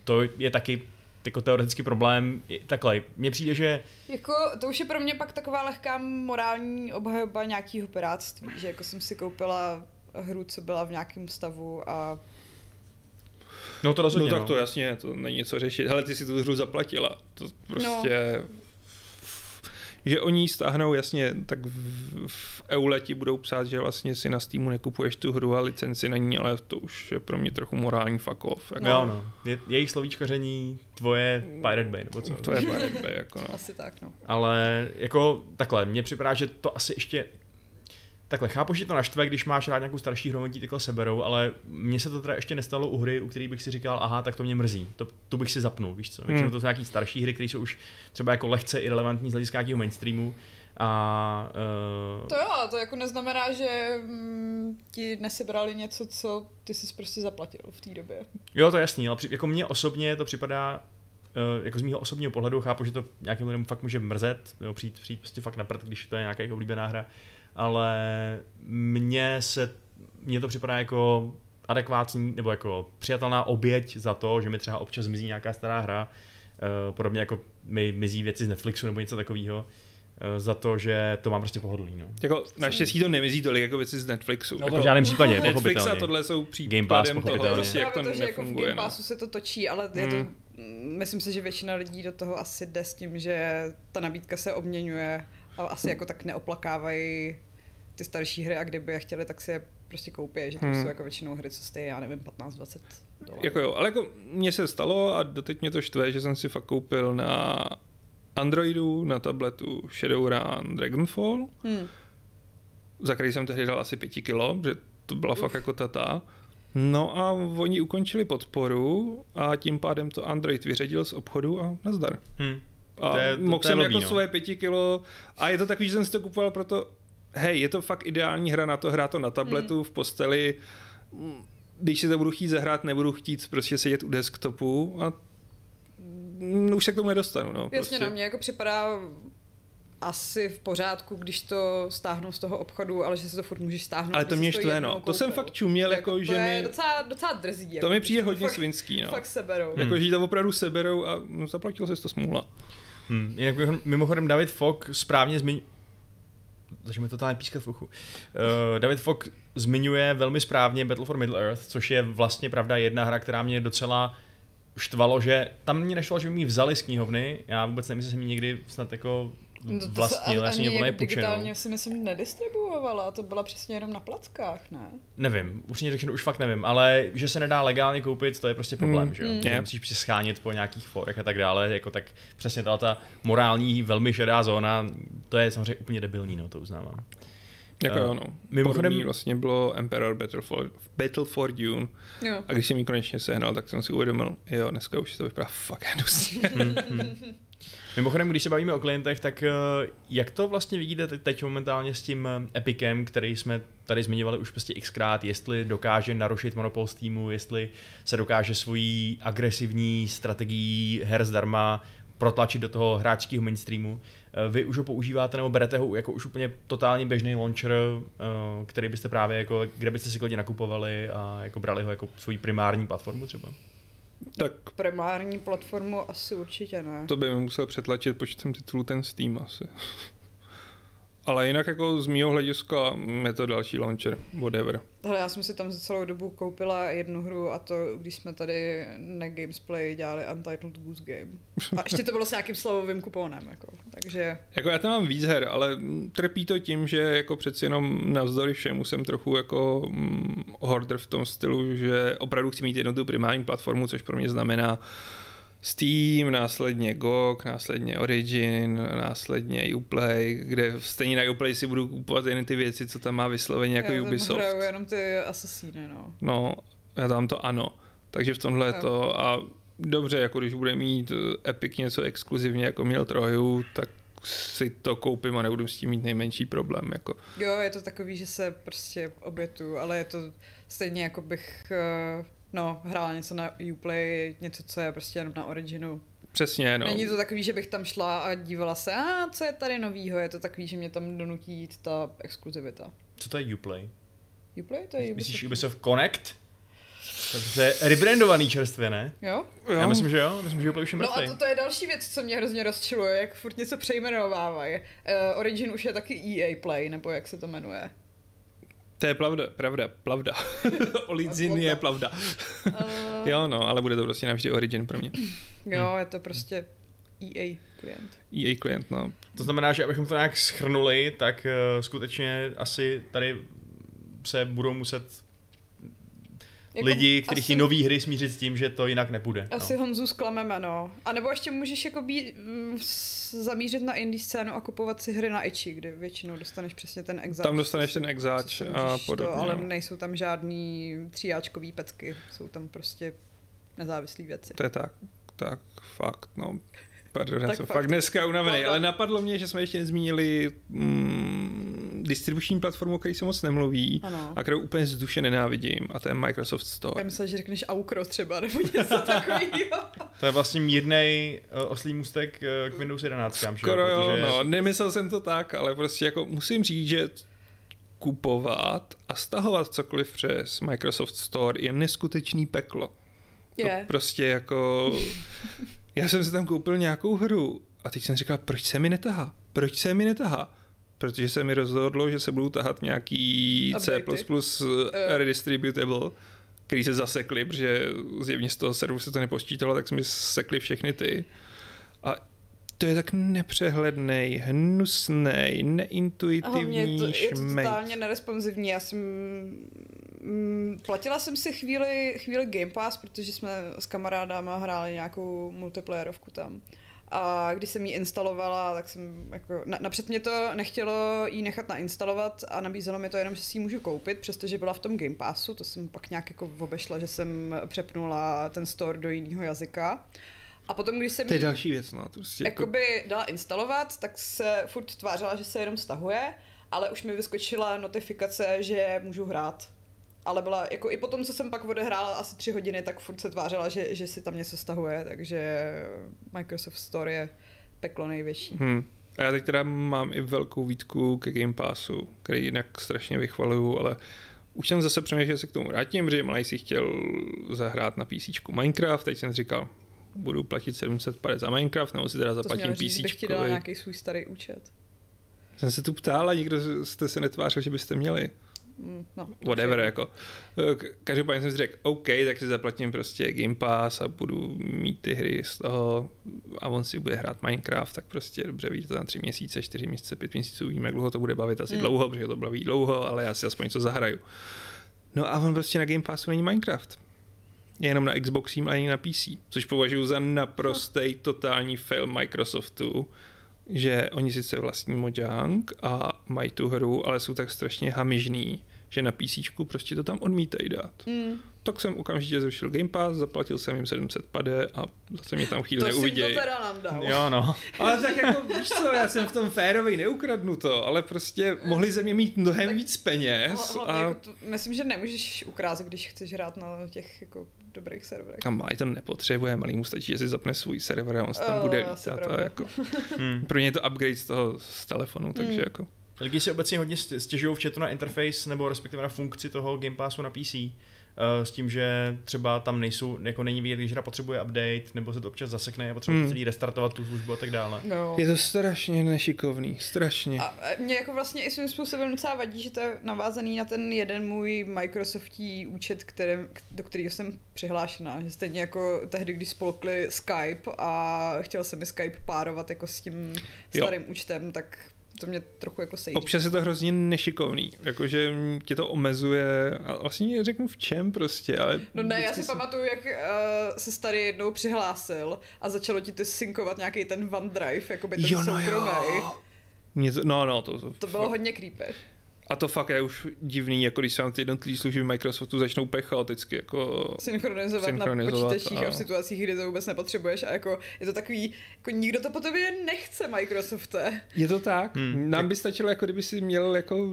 to je taky jako teoretický problém. Takhle, mně přijde, že Jako, to už je pro mě pak taková lehká morální obhajoba nějakého pirátství, že jako jsem si koupila hru, co byla v nějakém stavu a no to rozhodně, no tak to jasně, to není co řešit. Hele, ty si tu hru zaplatila. To prostě... Že oni ji stáhnou, jasně, tak v, v EULE ti budou psát, že vlastně si na Steamu nekupuješ tu hru a licenci na ní, ale to už je pro mě trochu morální fuck off. Jako, Jo, no. Je, jejich slovíčkaření, tvoje Pirate Bay, nebo co? To je Pirate Bay, jako no. asi tak, no. Ale jako takhle, mně připadá, že to asi ještě Takhle, chápu, že to naštve, když máš rád nějakou starší hru, oni ti takhle seberou, ale mně se to teda ještě nestalo u hry, u který bych si říkal, aha, tak to mě mrzí. To, tu bych si zapnul, víš co? Většinou Hmm. to jsou nějaký starší hry, které jsou už třeba jako lehce irrelevantní z hlediska nějakého mainstreamu. A uh, To jo, ale to jako neznamená, že mm, ti nesebrali něco, co ty jsi prostě zaplatil v té době. Jo, to je jasný, ale při, jako mně osobně to připadá, uh, jako z mého osobního pohledu, chápu, že to nějakým lidem fakt může mrzet, jo, přijít, přijít prostě fakt na prd, když to je nějaká jako oblíbená hra, ale mně se, mně to připadá jako adekvátní, nebo jako přijatelná oběť za to, že mi třeba občas mizí nějaká stará hra, uh, podobně jako mi mizí věci z Netflixu nebo něco takového, uh, za to, že to mám prostě pohodlný. No. Jako naštěstí to nemizí tolik jako věci z Netflixu. No to jako v žádném případě, Netflix a tohle jsou Game Pass, příkladem toho, prostě, jak to to, že jako v nefunguje. Game no. Passu se to točí, ale je to, Hmm. mm, myslím si, že většina lidí do toho asi jde s tím, že ta nabídka se obměňuje a asi jako tak neoplakávají ty starší hry a kdyby je chtěli, tak si je prostě koupí, že to Hmm. jsou jako většinou hry, co stojí, já nevím, 15-20 dolarů. Jako jo, ale jako mně se stalo a doteď mě to štve, že jsem si fakt koupil na Androidu, na tabletu Shadowrun Dragonfall, Hmm. za který jsem tehdy dal asi pěti kilo, že to byla fakt jako tata. No a oni ukončili podporu a tím pádem to Android vyřadil z obchodu a nazdar. Hm. A To je- to- mohl to je jsem blbý, jako no. svoje pěti kilo a je to takový, že jsem si to kupoval proto, hej, je to fakt ideální hra na to, hrát to na tabletu, Hmm. v posteli, Mm, když si to budu chtít zahrát, nebudu chtít prostě sedět u desktopu a mm, už se k tomu nedostanu. No, Jasně, prostě. na mě jako připadá asi v pořádku, když to stáhnu z toho obchodu, ale že si to furt můžeš stáhnout. Ale to mě štve, no. To jsem fakt čuměl, jako, to že je mi, docela, docela drzí. to jako, mi přijde to hodně fakt, svinský, no. Fakt seberou. Jako, že jí to opravdu seberou a no, zaplatil se to smůla. Hmm. Jinak mimochodem- David Fogg správně zmiňuje, to totálně pískat v uchu. Uh, David Fogg zmiňuje velmi správně Battle for Middle Earth, což je vlastně pravda jedna hra, která mě docela štvalo, že tam mě nešlo, že by mi vzali z knihovny, já vůbec nevím, jestli jsem ji někdy snad jako No to jsem ji ani úplně jak půjčenou. digitálně si myslím nedistribuovala, to byla přesně jenom na plackách, ne? Nevím, upřímně řečeno už fakt nevím, ale že se nedá legálně koupit, to je prostě problém, Hmm. že jo? Že Je. Musíš prostě schánět po nějakých forech a tak dále, jako tak přesně ta, ta morální, velmi šedá zóna, to je samozřejmě úplně debilní, no, to uznávám. Jako Eh, jo, no. mimochodem- Podobný vlastně bylo Emperor Battle for, Battle for Dune Jo. a když jsem ji konečně sehnal, tak jsem si uvědomil, jo, dneska už to vypadá fakt hnusně. Mimochodem, když se bavíme o klientech, tak eh, jak to vlastně vidíte te- teď momentálně s tím eh, Epicem, který jsme tady zmiňovali už prostě xkrát, jestli dokáže narušit monopol Steamu, jestli se dokáže svojí agresivní strategií her zdarma protlačit do toho hráčského mainstreamu. Eh, Vy už ho používáte nebo berete ho jako už úplně totálně běžný launcher, který byste právě jako, kde byste si klidně nakupovali a jako brali ho jako svoji primární platformu třeba? Tak Primární platformu asi určitě ne. to by mi musel přetlačit počtem titulů ten Steam asi. Ale jinak jako z mýho hlediska je to další launcher, whatever. Hele, já jsem si tam za celou dobu koupila jednu hru a to, když jsme tady na Gamesplay dělali Untitled Goose Game. A ještě to bylo s nějakým slovovým kuponem, jako. Takže Jako já tam mám víc her, ale trpí to tím, že jako přeci jenom navzdory všemu jsem trochu jako mm, hoarder v tom stylu, že opravdu chci mít jednu tu primární platformu, což pro mě znamená Steam, následně GOG, následně Origin, následně Uplay, kde stejně na Uplay si budu kupovat jen ty věci, co tam má vysloveně jako já Ubisoft. hraju jenom ty Assassiny, no. No, já tam to ano. Takže v tomhle je to a dobře, jako když bude mít eh, Epic něco exkluzivně, jako měl Troju, tak si to koupím a nebudu s tím mít nejmenší problém. Jako. Jo, je to takový, že se prostě obětu, ale je to stejně jako bych eh, no, hrála něco na Uplay, něco, co je prostě jenom na Originu. Přesně, no. Není to takový, že bych tam šla a dívala se, a co je tady novýho, je to takový, že mě tam donutí jít ta exkluzivita. Co to je Uplay? Uplay to je Myslíš Ubisoft. Ubisoft Connect? Tak to je rebrandovaný čerstvě, ne? Jo? Já myslím, že jo. Myslím, že Uplay už je No a mrtvý. to, to je další věc, co mě hrozně rozčiluje, jak furt něco přejmenovávají. Uh, Origin už je taky EA Play, nebo jak se to jmenuje. To je pravda, pravda, pravda. (laughs) Olizin je pravda. Uh, Jo, no, ale bude to prostě navždy Origin pro mě. jo, je to prostě EA klient. EA klient, no. To znamená, že abychom to nějak schrnuli, tak uh, skutečně asi tady se budou muset Jako lidi, kteří asi- chtějí nový hry smířit s tím, že to jinak nepůjde. Asi no. Honzu zklameme, no. A nebo ještě můžeš jako být, mm, zamířit na indie scénu a kupovat si hry na Ichi, kde většinou dostaneš přesně ten exáč. Tam dostaneš ten exáč a podobně. To, ale no. nejsou tam žádný tříáčkový pecky, jsou tam prostě nezávislé věci. To je tak, tak fakt, no. Pardon, já Tak jsem fakt. fakt dneska unavený, Pardon. ale napadlo mě, že jsme ještě nezmínili mm, distribuční platformu, o který se moc nemluví Ano. a kterou úplně zduše nenávidím a to je Microsoft Já Store. myslím, že řekneš Aukro třeba, nebo něco (laughs) takového. To je vlastně mírnej uh, oslý můstek uh, k Windows 11. že Skoro jo, Protože- no, nemyslel jsem to tak, ale prostě jako musím říct, že kupovat a stahovat cokoliv přes Microsoft Store je neskutečný peklo. To Je. prostě jako... (laughs) Já jsem si tam koupil nějakou hru a teď jsem říkal, proč se mi netahá? Proč se mi netahá? Protože se mi rozhodlo, že se budou tahat nějaký C++ Eh. redistributable, který se zasekli, protože zjevně z toho serveru se to nepočítalo, tak mi sekli všechny ty. A to je tak nepřehlednej, hnusnej, neintuitivní to, je to totálně neresponsivní. Já jsem mm, platila jsem si chvíli, chvíli Game Pass, protože jsme s kamarádama hráli nějakou multiplayerovku tam. A když jsem ji instalovala, tak jsem jako, na, napřed mě to nechtělo jí nechat nainstalovat a nabízelo mi to jenom, že si ji můžu koupit, přestože byla v tom Game Passu, to jsem pak nějak jako obešla, že jsem přepnula ten store do jiného jazyka. A potom, když jsem To je další věc, no. Prostě jako, jakoby dala instalovat, tak se furt tvářila, že se jenom stahuje, ale už mi vyskočila notifikace, že můžu hrát. Ale byla, jako i potom, co jsem pak odehrála asi tři hodiny, tak furt se tvářila, že, že si tam něco stahuje, takže Microsoft Store je peklo největší. Hmm. A já teď teda mám i velkou výtku ke Game Passu, který jinak strašně vychvaluju, ale už jsem zase přemýšlel, že se k tomu vrátím, protože malý si chtěl zahrát na PC Minecraft, teď jsem říkal, budu platit 750 za Minecraft, nebo si teda To zaplatím měl říct, bych ti dala PC. nějaký svůj starý účet. Jsem se tu ptal a nikdo jste se netvářil, že byste měli. Mm, No, Whatever, jako. Každopádně jsem si řekl, OK, tak si zaplatím prostě Game Pass a budu mít ty hry z toho a on si bude hrát Minecraft, tak prostě dobře, víte to na tři měsíce, čtyři měsíce, pět měsíců, víme, jak dlouho to bude bavit, asi Hmm. dlouho, protože to baví dlouho, ale já si aspoň něco zahraju. No a on prostě na Game Passu není Minecraft. Je jenom na Xboxím a není na PC, což považuji za naprostý totální fail Microsoftu, že oni sice vlastní Mojang a mají tu hru, ale jsou tak strašně hamižný, že na PC prostě to tam odmítají dát. Mm, Tak jsem okamžitě zrušil Game Pass, zaplatil jsem jim 700 pade a zase mě tam chvíli to si to neuvidějí. teda nám dal. Jo, no. (laughs) Ale tak jako, víš co, já jsem v tom férovej, neukradnu to, ale prostě mohli ze mě mít mnohem víc peněz Hlavně a jako to, myslím, že nemůžeš ukrást, když chceš hrát na těch jako dobrých serverech. a Maj to nepotřebuje, malý mu stačí, že si zapne svůj server a on se tam Jo, bude lítat. A jako, Hmm. (laughs) pro ně je to upgrade z toho z telefonu, takže Hmm. jako. Lidi si obecně hodně st- stěžují v chatu na interface nebo respektive na funkci toho Game Passu na PC. Uh, s tím, že třeba tam nejsou, jako není vidět, když hra potřebuje update, nebo se to občas zasekne a potřebuje Hmm. celý restartovat tu službu a tak dále. No. Je to strašně nešikovný, strašně. A mě jako vlastně i svým způsobem docela vadí, že to je navázaný na ten jeden můj Microsoftí účet, který, do kterého jsem přihlášená. Že stejně jako tehdy, když spolkli Skype a chtěl jsem mi Skype párovat jako s tím Jo. starým účtem, tak to mě trochu jako sejří. Občas je to hrozně nešikovný, jakože tě to omezuje a vlastně řeknu v čem prostě, ale... No ne, já si se- pamatuju, jak uh, se starý jednou přihlásil a začalo ti to synkovat nějaký ten OneDrive, jako by ten Jo, no soukromý. jo. Mě to, no, no, to, to, To bylo hodně creepy. A to fakt je už divný, jako když se vám ty jednotlivé služby Microsoftu začnou chaoticky, jako... synchronizovat, synchronizovat na počítačích a... a- v situacích, kdy to vůbec nepotřebuješ a jako je to takový, jako nikdo to po tobě nechce, Microsofte. Je to tak? Hmm, Nám by stačilo, jako kdyby si měl jako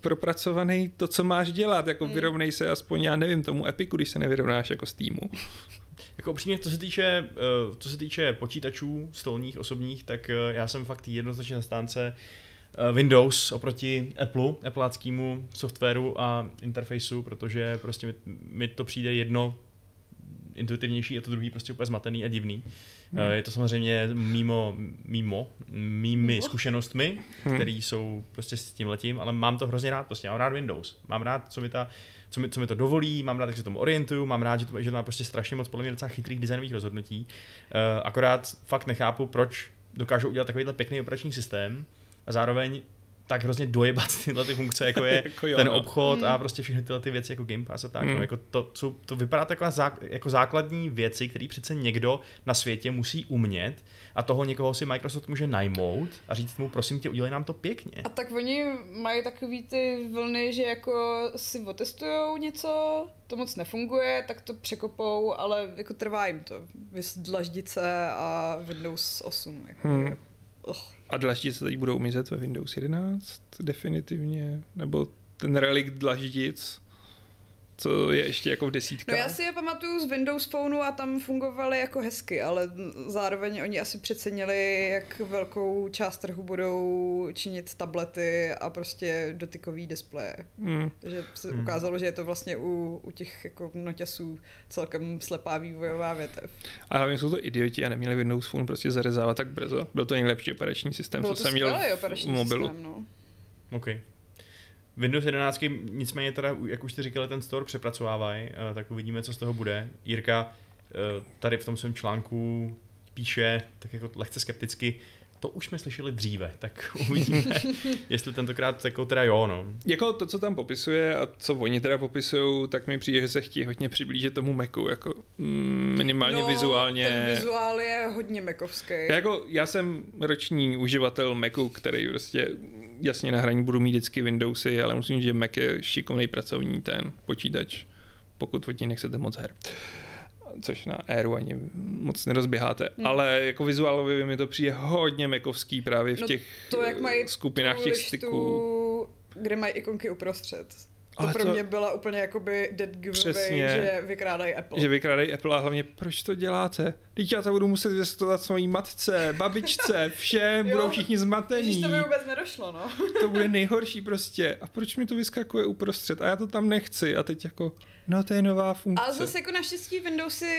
propracovaný to, co máš dělat, jako Hmm. vyrovnej se aspoň, já nevím, tomu Epiku, když se nevyrovnáš jako s týmu. (laughs) Jako upřímně, co se týče, uh, co se týče počítačů stolních, osobních, tak uh, já jsem fakt jednoznačně zastánce uh, Windows oproti Apple, Appleáckému softwaru a interfejsu, protože prostě mi, mi to přijde jedno intuitivnější a to druhý prostě úplně zmatený a divný. Hmm. Uh, je to samozřejmě mimo, mimo, mými zkušenostmi, Hmm. které jsou prostě s tím letím, ale mám to hrozně rád, prostě mám rád Windows. Mám rád, co mi ta co mi, co mi to dovolí, mám rád, jak se tomu orientuju, mám rád, že to, že to má prostě strašně moc podle mě docela chytrých designových rozhodnutí. Uh, akorát fakt nechápu, proč dokážou udělat takovýhle pěkný operační systém a zároveň tak hrozně dojebat (laughs) tyhle ty funkce, jako je (laughs) Jako jo, ten no. obchod Mm. a prostě všechny tyhle ty věci jako Game Pass a tak. Mm. No, jako to, jsou, to vypadá takové zák, jako základní věci, které přece někdo na světě musí umět a toho někoho si Microsoft může najmout a říct mu, prosím tě, udělej nám to pěkně. A tak oni mají takový ty vlny, že jako si otestujou něco, to moc nefunguje, tak to překopou, ale jako trvá jim to. Vys dlaždice a Windows 8. Jako Hmm. je- Ugh. A dlaždice teď budou mizet ve Windows 11 definitivně? Nebo ten relikt dlaždic, co je ještě jako v desítkách? No já si je pamatuju z Windows Phoneu a tam fungovaly jako hezky, ale zároveň oni asi přecenili, jak velkou část trhu budou činit tablety a prostě dotykový displeje. Hmm. Takže se Hmm. ukázalo, že je to vlastně u, u těch jako noťasů celkem slepá vývojová větev. A hlavně jsou to idioti a neměli Windows Phone prostě zarezávat tak brzo. Byl to nejlepší operační systém, Bylo co to jsem měl v operační mobilu. systém, no. OK. Windows 11 nicméně teda, jak už jste říkali, ten store přepracovávají, eh, tak uvidíme, co z toho bude. Jirka eh, tady v tom svém článku píše tak jako lehce skepticky, to už jsme slyšeli dříve, tak (laughs) uvidíme, (laughs) jestli tentokrát jako teda jo, no. Jako to, co tam popisuje a co oni teda popisují, tak mi přijde, že se chtějí hodně přiblížit tomu Macu, jako mm, minimálně no, vizuálně. Ten vizuál je hodně mekovský. Já, jako, já jsem roční uživatel Macu, který prostě jasně na hraní budu mít vždycky Windowsy, ale musím říct, že Mac je šikovný pracovní ten počítač, pokud od něj nechcete moc her. Což na Airu ani moc nerozběháte. Hmm. Ale jako vizuálově mi to přijde hodně mekovský právě v No těch to, jak mají eh, skupinách těch lištu, styků. kde mají ikonky uprostřed. To Ale pro to- mě byla úplně jakoby dead giveaway, Přesně. že vykrádají Apple. Že vykrádají Apple a hlavně proč to děláte? Teď já to budu muset vystovat svojí matce, babičce, (laughs) všem, budou všichni Když zmatení. to mi vůbec nedošlo, no. (laughs) to bude nejhorší prostě. A proč mi to vyskakuje uprostřed? A já to tam nechci. A teď jako, no to je nová funkce. Ale zase jako naštěstí Windowsy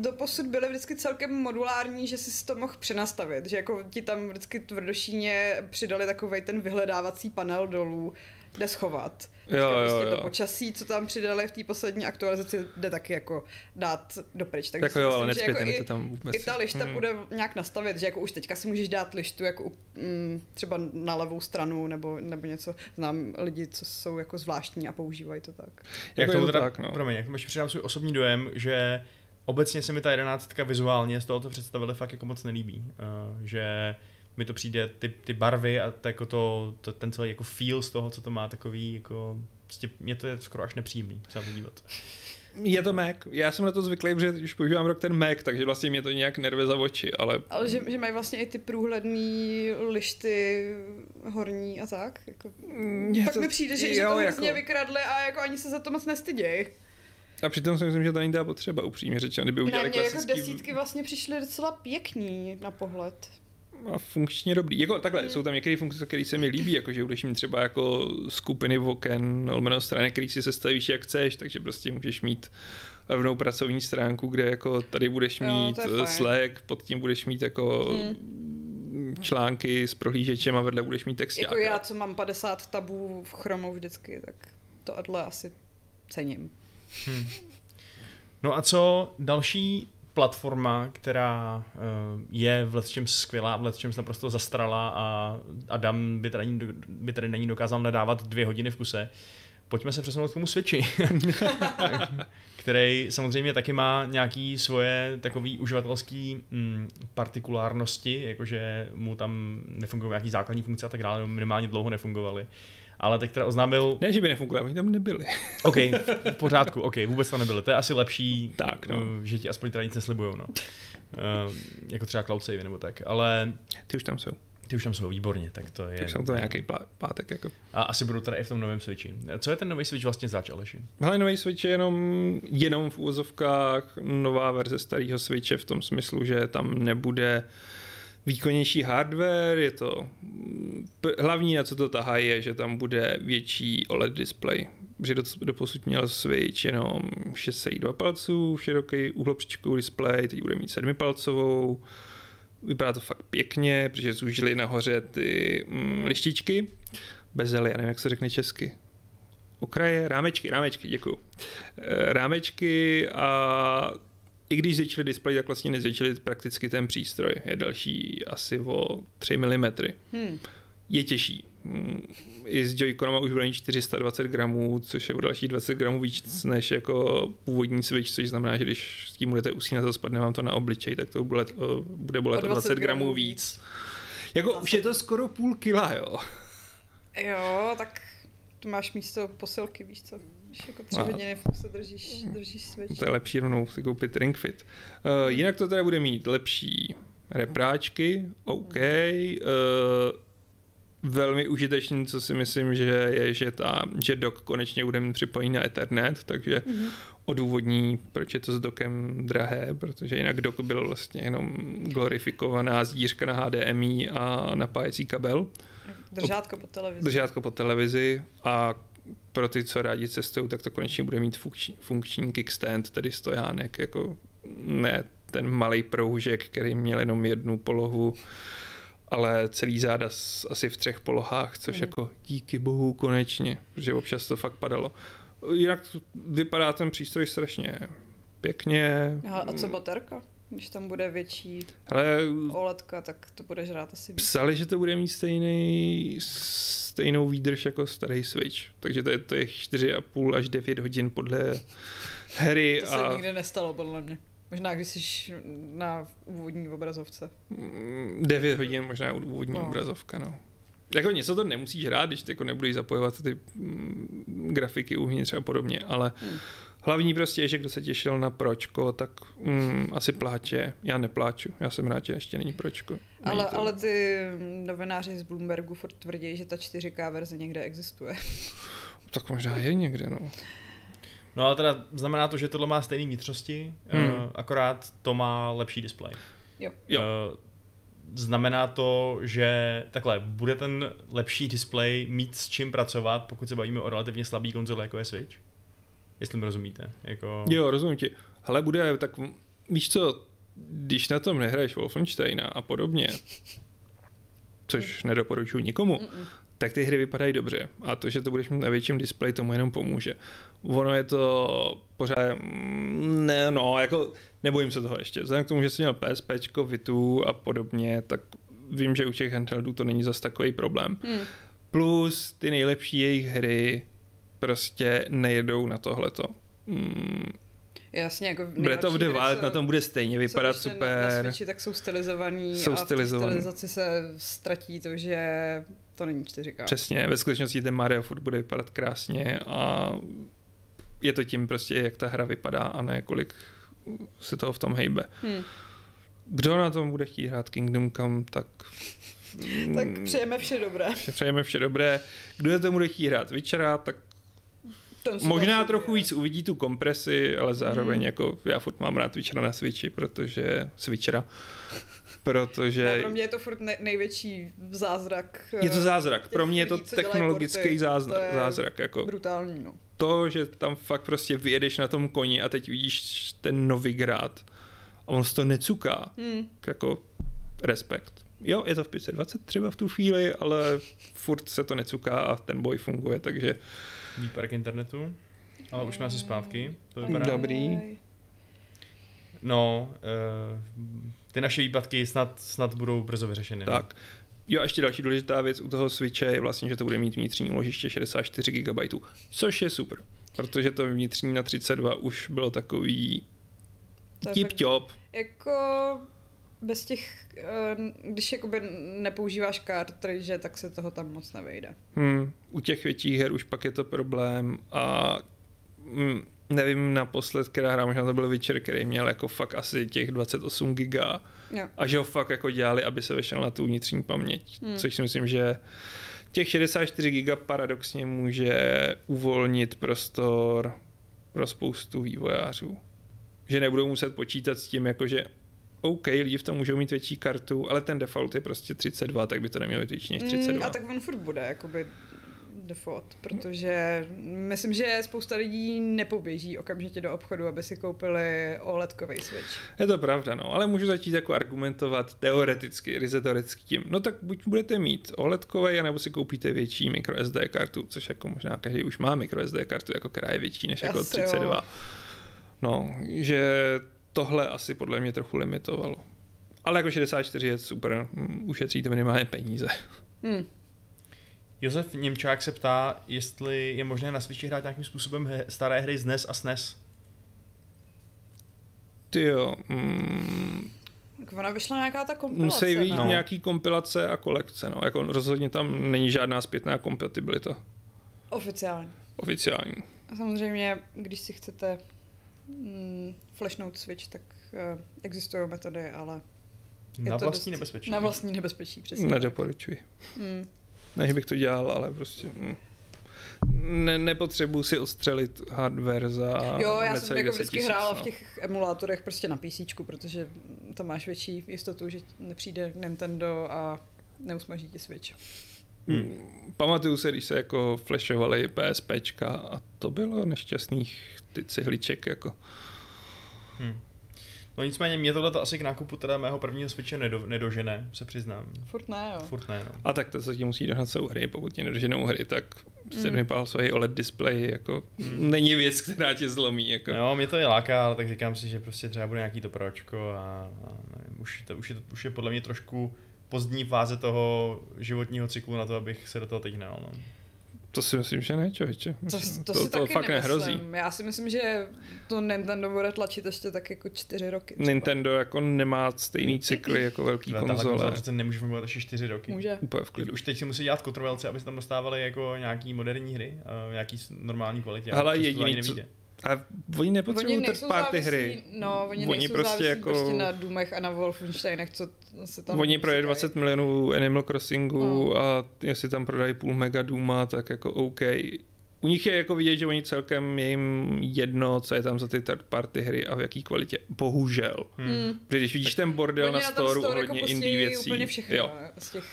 doposud byly vždycky celkem modulární, že si to mohl přenastavit, že jako ti tam vždycky tvrdošíně přidali takovej ten vyhledávací panel dolů, kde schovat. Jo, jo, prostě jo. to počasí, co tam přidali v té poslední aktualizaci, jde taky jako dát dopryč. Takže Jako jo, myslím, ale že necpěte mi i- to tam vůbec. I ta lišta Hmm. bude nějak nastavit, že jako už teďka si můžeš dát lištu jako mm, třeba na levou stranu nebo, nebo něco. Znám lidi, co jsou jako zvláštní a používají to tak. Jak Jako to teda, tak, no. promiň, jak ještě přidám svůj osobní dojem, že obecně se mi ta jedenáctka vizuálně z toho, co představili, fakt jako moc nelíbí. Uh, že mi to přijde, ty, ty barvy a to, jako to, to, ten celý jako feel z toho, co to má, takový jako, prostě mě to je skoro až nepříjemný se dívat. Je to Mac. Já jsem na to zvyklý, protože už používám rok ten Mac, takže vlastně mě to nějak nerve za oči, ale Ale že, že mají vlastně i ty průhledný lišty horní a tak. Jako, Mně pak to- mi přijde, že, jo, že to jako- hrozně vykradli a jako ani se za to moc nestydějí. a přitom si myslím, že to není ta potřeba, upřímně řečeno, kdyby udělali mě jako klasický desítky vlastně přišly docela pěkný na pohled. A funkčně dobrý. Jako takhle, Hmm. jsou tam některé funkce, které se mi líbí, jako že budeš mít třeba jako skupiny v oken, lomeno strany, který si sestavíš jak chceš, takže prostě můžeš mít levnou pracovní stránku, kde jako tady budeš mít fajn. Slack, pod tím budeš mít jako Hmm. články s prohlížečem a vedle budeš mít text. Jako já, co mám 50 tabů v Chromu vždycky, tak to adle asi cením. No a co další platforma, která uh, je v lecčem skvělá, v lecčem naprosto zastrala a Adam by tady, by tady na ní dokázal nadávat dvě hodiny v kuse. Pojďme se přesunout k tomu Switchi, (laughs) který samozřejmě taky má nějaký svoje takový uživatelský mm, partikulárnosti, jakože mu tam nefungují nějaký základní funkce a tak dále, minimálně dlouho nefungovaly. Ale teď teda oznámil, Ne, že by nefungovali, oni tam nebyli. (laughs) OK, v pořádku, OK, vůbec to nebylo. To je asi lepší, Tak, no. uh, že ti aspoň teda nic neslibujou, no. Uh, jako třeba cloud save nebo tak, ale Ty už tam jsou. ty už tam jsou výborně, tak to je... Tak jsou to nějaký pátek. Jako. A asi budou teda i v tom novém Switchi. Co je ten nový Switch vlastně zač, Aleši? Hele, nový Switch je jenom, jenom v úvozovkách nová verze starého Switche v tom smyslu, že tam nebude výkonnější hardware, je to hlavní, na co to tahá, je, že tam bude větší OLED display. Že do, doposud měl Switch jenom 6,2 palců, široký uhlopříčkový display, teď bude mít 7 palcovou. Vypadá to fakt pěkně, protože zúžili nahoře ty mm, lištičky. Bezely, já nevím, jak se řekne česky. Okraje, rámečky, rámečky, děkuju. Eh, Rámečky a i když zvětšili displej, tak vlastně nezvětšili prakticky ten přístroj. Je další asi o 3 mm. Hmm. Je těžší. i s Joy-Conama už bude mít 420 gramů, což je o další 20 gramů víc než jako původní Switch, což znamená, že když s tím budete usínat a spadne vám to na obličej, tak to bude, bude bolet o 20, 20 gramů víc. Jako už je to skoro půl kila, jo. Jo, tak tu máš místo posilky, víš co? Jako tři hodiny se držíš, držíš switch. To je lepší rovnou si koupit Ring Fit. Uh, jinak to teda bude mít lepší repráčky, OK. Uh, velmi užitečný, co si myslím, že je, že, ta, že dock konečně bude mít připojený na Ethernet, takže mm-hmm. odůvodní, proč je to s dokem drahé, protože jinak dock byl vlastně jenom glorifikovaná zdířka na HDMI a napájecí kabel. Držátko po televizi. Držátko po televizi a pro ty, co rádi cestují, tak to konečně bude mít funkční, funkční kickstand, tedy stojánek, jako ne ten malý proužek, který měl jenom jednu polohu, ale celý záda asi v třech polohách, což mm. jako díky bohu konečně, protože občas to fakt padalo. Jinak vypadá ten přístroj strašně pěkně. A co baterka? Když tam bude větší Ale OLEDka, tak to bude žrát asi víc. Psali, že to bude mít stejný, stejnou výdrž jako starý Switch. Takže to je, to je 4,5 až 9 hodin podle hry. (laughs) To se a... nikdy nestalo, podle mě. Možná, když jsi na úvodní obrazovce. 9 mm, hodin možná úvodní no. obrazovka, no. Jako něco to nemusíš hrát, když jako nebudeš zapojovat ty mm, grafiky uvnitř a podobně, ale hmm. Hlavní prostě je, že kdo se těšil na pročko, tak mm, asi pláče. Já nepláču, já jsem rád, že ještě není pročko. Není ale, to... ale ty novináři z Bloombergu furt tvrdí, že ta 4K verze někde existuje. (laughs) tak možná je někde, no. No ale teda znamená to, že tohle má stejné vnitřnosti, hmm. uh, akorát to má lepší displej. Jo. jo. Uh, znamená to, že takhle, bude ten lepší displej mít s čím pracovat, pokud se bavíme o relativně slabý konzole, jako je Switch? Jestli mi rozumíte. Jako... Jo, rozumím ti. Ale bude, tak víš co, když na tom nehraješ Wolfensteina a podobně, což nedoporučuji nikomu, Mm-mm. tak ty hry vypadají dobře. A to, že to budeš mít na větším displeji, tomu jenom pomůže ono je to pořád, ne, no, jako nebojím se toho ještě. Vzhledem k tomu, že jsem měl PSP, Vitu a podobně, tak vím, že u těch handheldů to není zas takový problém. Hmm. Plus ty nejlepší jejich hry prostě nejedou na tohleto. Hmm. Jasně, jako Breath of the Wild na tom bude stejně vypadat super. Na, na Switchi, tak jsou stylizovaný jsou a stylizovaný. v stylizaci se ztratí to, že to není 4K. Přesně, ve skutečnosti ten Mario furt bude vypadat krásně a je to tím prostě, jak ta hra vypadá a ne kolik se toho v tom hejbe. Hmm. Kdo na tom bude chtít hrát Kingdom Come, tak... tak přejeme vše dobré. Přejeme vše dobré. Kdo na tom bude chtít hrát Witchera, tak Možná trochu víc uvidí tu kompresi, ale zároveň hmm. jako já furt mám rád Witchera na Switchi, protože Switchera, (laughs) protože... No, pro mě je to furt ne- největší zázrak. Je to zázrak, pro mě je to technologický zázrak, to je zázrak. Jako. Brutální, no to, že tam fakt prostě vyjedeš na tom koni a teď vidíš ten Novigrad a on se to necuká, hmm. jako respekt. Jo, je to v 520 třeba v tu chvíli, ale furt se to necuká a ten boj funguje, takže... Výpark internetu, ale už jsme asi zpátky. To vypadá. Dobrý. No, uh, ty naše výpadky snad, snad budou brzo vyřešeny. Tak. Jo, a ještě další důležitá věc u toho Switche je vlastně, že to bude mít vnitřní úložiště 64 GB, což je super, protože to vnitřní na 32 už bylo takový tip top. Jako bez těch, eh, když jakoby nepoužíváš kartridže, tak se toho tam moc nevejde. Hmm, u těch větších her už pak je to problém a mm, nevím naposled, která hra, možná to byl Witcher, který měl jako fakt asi těch 28 giga Jo. A že ho fakt jako dělali, aby se vešel na tu vnitřní paměť. Hmm. Což si myslím, že těch 64 GB paradoxně může uvolnit prostor pro spoustu vývojářů. Že nebudou muset počítat s tím, jako že OK, lidi v tom můžou mít větší kartu, ale ten default je prostě 32, tak by to nemělo být větší než 32. Mm, a tak on furt bude, jakoby default, protože myslím, že spousta lidí nepoběží okamžitě do obchodu, aby si koupili OLEDkový Switch. Je to pravda, no, ale můžu začít jako argumentovat teoreticky, ryze teoreticky tím, no tak buď budete mít OLEDkový, nebo si koupíte větší microSD kartu, což jako možná každý už má microSD kartu, jako která je větší než jako 32. Jo. No, že tohle asi podle mě trochu limitovalo. Ale jako 64 je super, ušetříte minimálně peníze. Hmm. Josef Němčák se ptá, jestli je možné na Switchi hrát nějakým způsobem he- staré hry z NES a SNES. Ty jo, mm, Tak ona vyšla nějaká ta kompilace. musí vyjít ne? no. nějaký kompilace a kolekce, no. Jako rozhodně tam není žádná zpětná kompatibilita. Oficiálně. Oficiální. A samozřejmě, když si chcete mm, flashnout Switch, tak uh, existují metody, ale je Na to vlastní dost- nebezpečí. Na vlastní nebezpečí, přesně. Nedoporučuji. Mm. Ne, že bych to dělal, ale prostě... Mm. Ne, nepotřebuji si odstřelit hardware za Jo, já jsem jako 10 vždycky tisíc, hrála no. v těch emulátorech prostě na PC, protože to máš větší jistotu, že nepřijde Nintendo a neusmaží ti Switch. Hmm. Pamatuju se, když se jako flashovaly PSPčka a to bylo nešťastných ty cihliček jako. Hm. No nicméně mě tohle asi k nákupu teda mého prvního Switche nedo, nedožene, se přiznám. Furt ne, jo. Furt ne, no. A tak to se ti musí dohnat jsou hry, pokud ti nedoženou hry, tak Mm. 7 palcový OLED display jako není věc, která tě zlomí. Jako. Jo, mě to je láká, ale tak říkám si, že prostě třeba bude nějaký to pročko a, a nevím, už, to, už, je, už je podle mě trošku pozdní fáze toho životního cyklu na to, abych se do toho teď hnal. No. To si myslím, že ne, člověče. To, to, to, si to taky fakt nemyslím. nehrozí. Já si myslím, že to Nintendo bude tlačit ještě tak jako čtyři roky. třeba. Nintendo jako nemá stejný cykly jako velký Tahle konzole konzole. přece nemůže fungovat ještě 4 roky. Může. Úplně v klidu. Už teď si musí dělat kontrolce, aby se tam dostávaly jako nějaký moderní hry, a nějaký normální kvalitě. Hele, a přesto to jediný, co-. A oni nepotřebují third nejsou party závislí- hry. No, oni, Oni nejsou prostě jako- prostě na Doomech a na Wolfensteinech, co se tam... Oni prodají sekají. 20 milionů Animal Crossingu No. a jestli tam prodají půl mega Duma, tak jako OK. U nich je jako vidět, že oni celkem je jim jedno, co je tam za ty third party hry a v jaký kvalitě. Bohužel. Hmm. Protože když vidíš ten bordel Oni na storu ohledně jako indie věcí. úplně všechno jo. z těch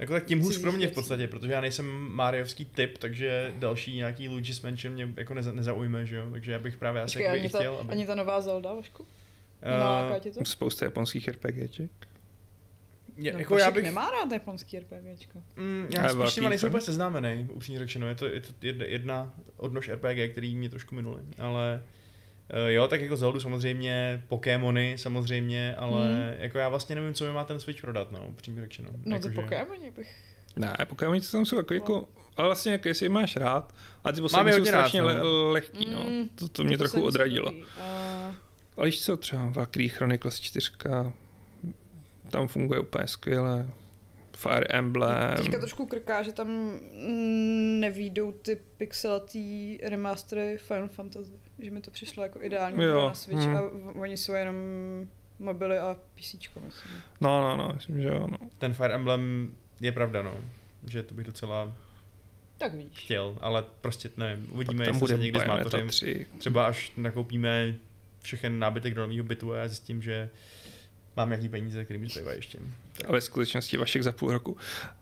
Jako tak tím hůř pro mě v podstatě, protože já nejsem Mariovský typ, takže další nějaký Luigi's Mansion mě jako neza, nezaujme, že jo? Takže já bych právě asi Počkej, jako ani, i ta, chtěl, aby... ani ta nová Zelda, Vašku? Tě to? Spousta japonských RPGček. je, No, jako já bych... nemá rád japonský RPGčko. Mm, Ale já spíš velký s nejsem úplně seznámený, upřímně řečeno. Je to, je to jedna, odnož RPG, který mě trošku minuly. Ale uh, jo, tak jako Zeldu samozřejmě, Pokémony samozřejmě, ale Mhm. jako já vlastně nevím, co mi má ten Switch prodat, no, upřímně řečeno. No jako, ty že- Pokémoni bych... Ne, Pokémoni to tam jsou jako, jako ale vlastně jako jestli je máš rád, a ty poslední jsou rád, strašně no. le- lehký, no. Mm, To, to mě to trochu odradilo. A Ale víš co, třeba Valkyrie Chronicles 4, tam funguje úplně skvěle. Fire Emblem. Teďka trošku krká, že tam mm, nevídou ty pixelatý remastery Final Fantasy. Že mi to přišlo jako ideální Jo, na Switch hm. a v- oni jsou jenom mobily a PC, myslím. No, no, no, myslím, že jo, no. Ten Fire Emblem je pravda, no. Že to bych docela Tak vidíš. chtěl, ale prostě nevím, uvidíme, jestli bude se někdy zmátořím. 3. Třeba až nakoupíme všechen nábytek do nového bytu a já zjistím, že mám nějaký peníze, který mi zbývají ještě. A ve skutečnosti Vašek za půl roku.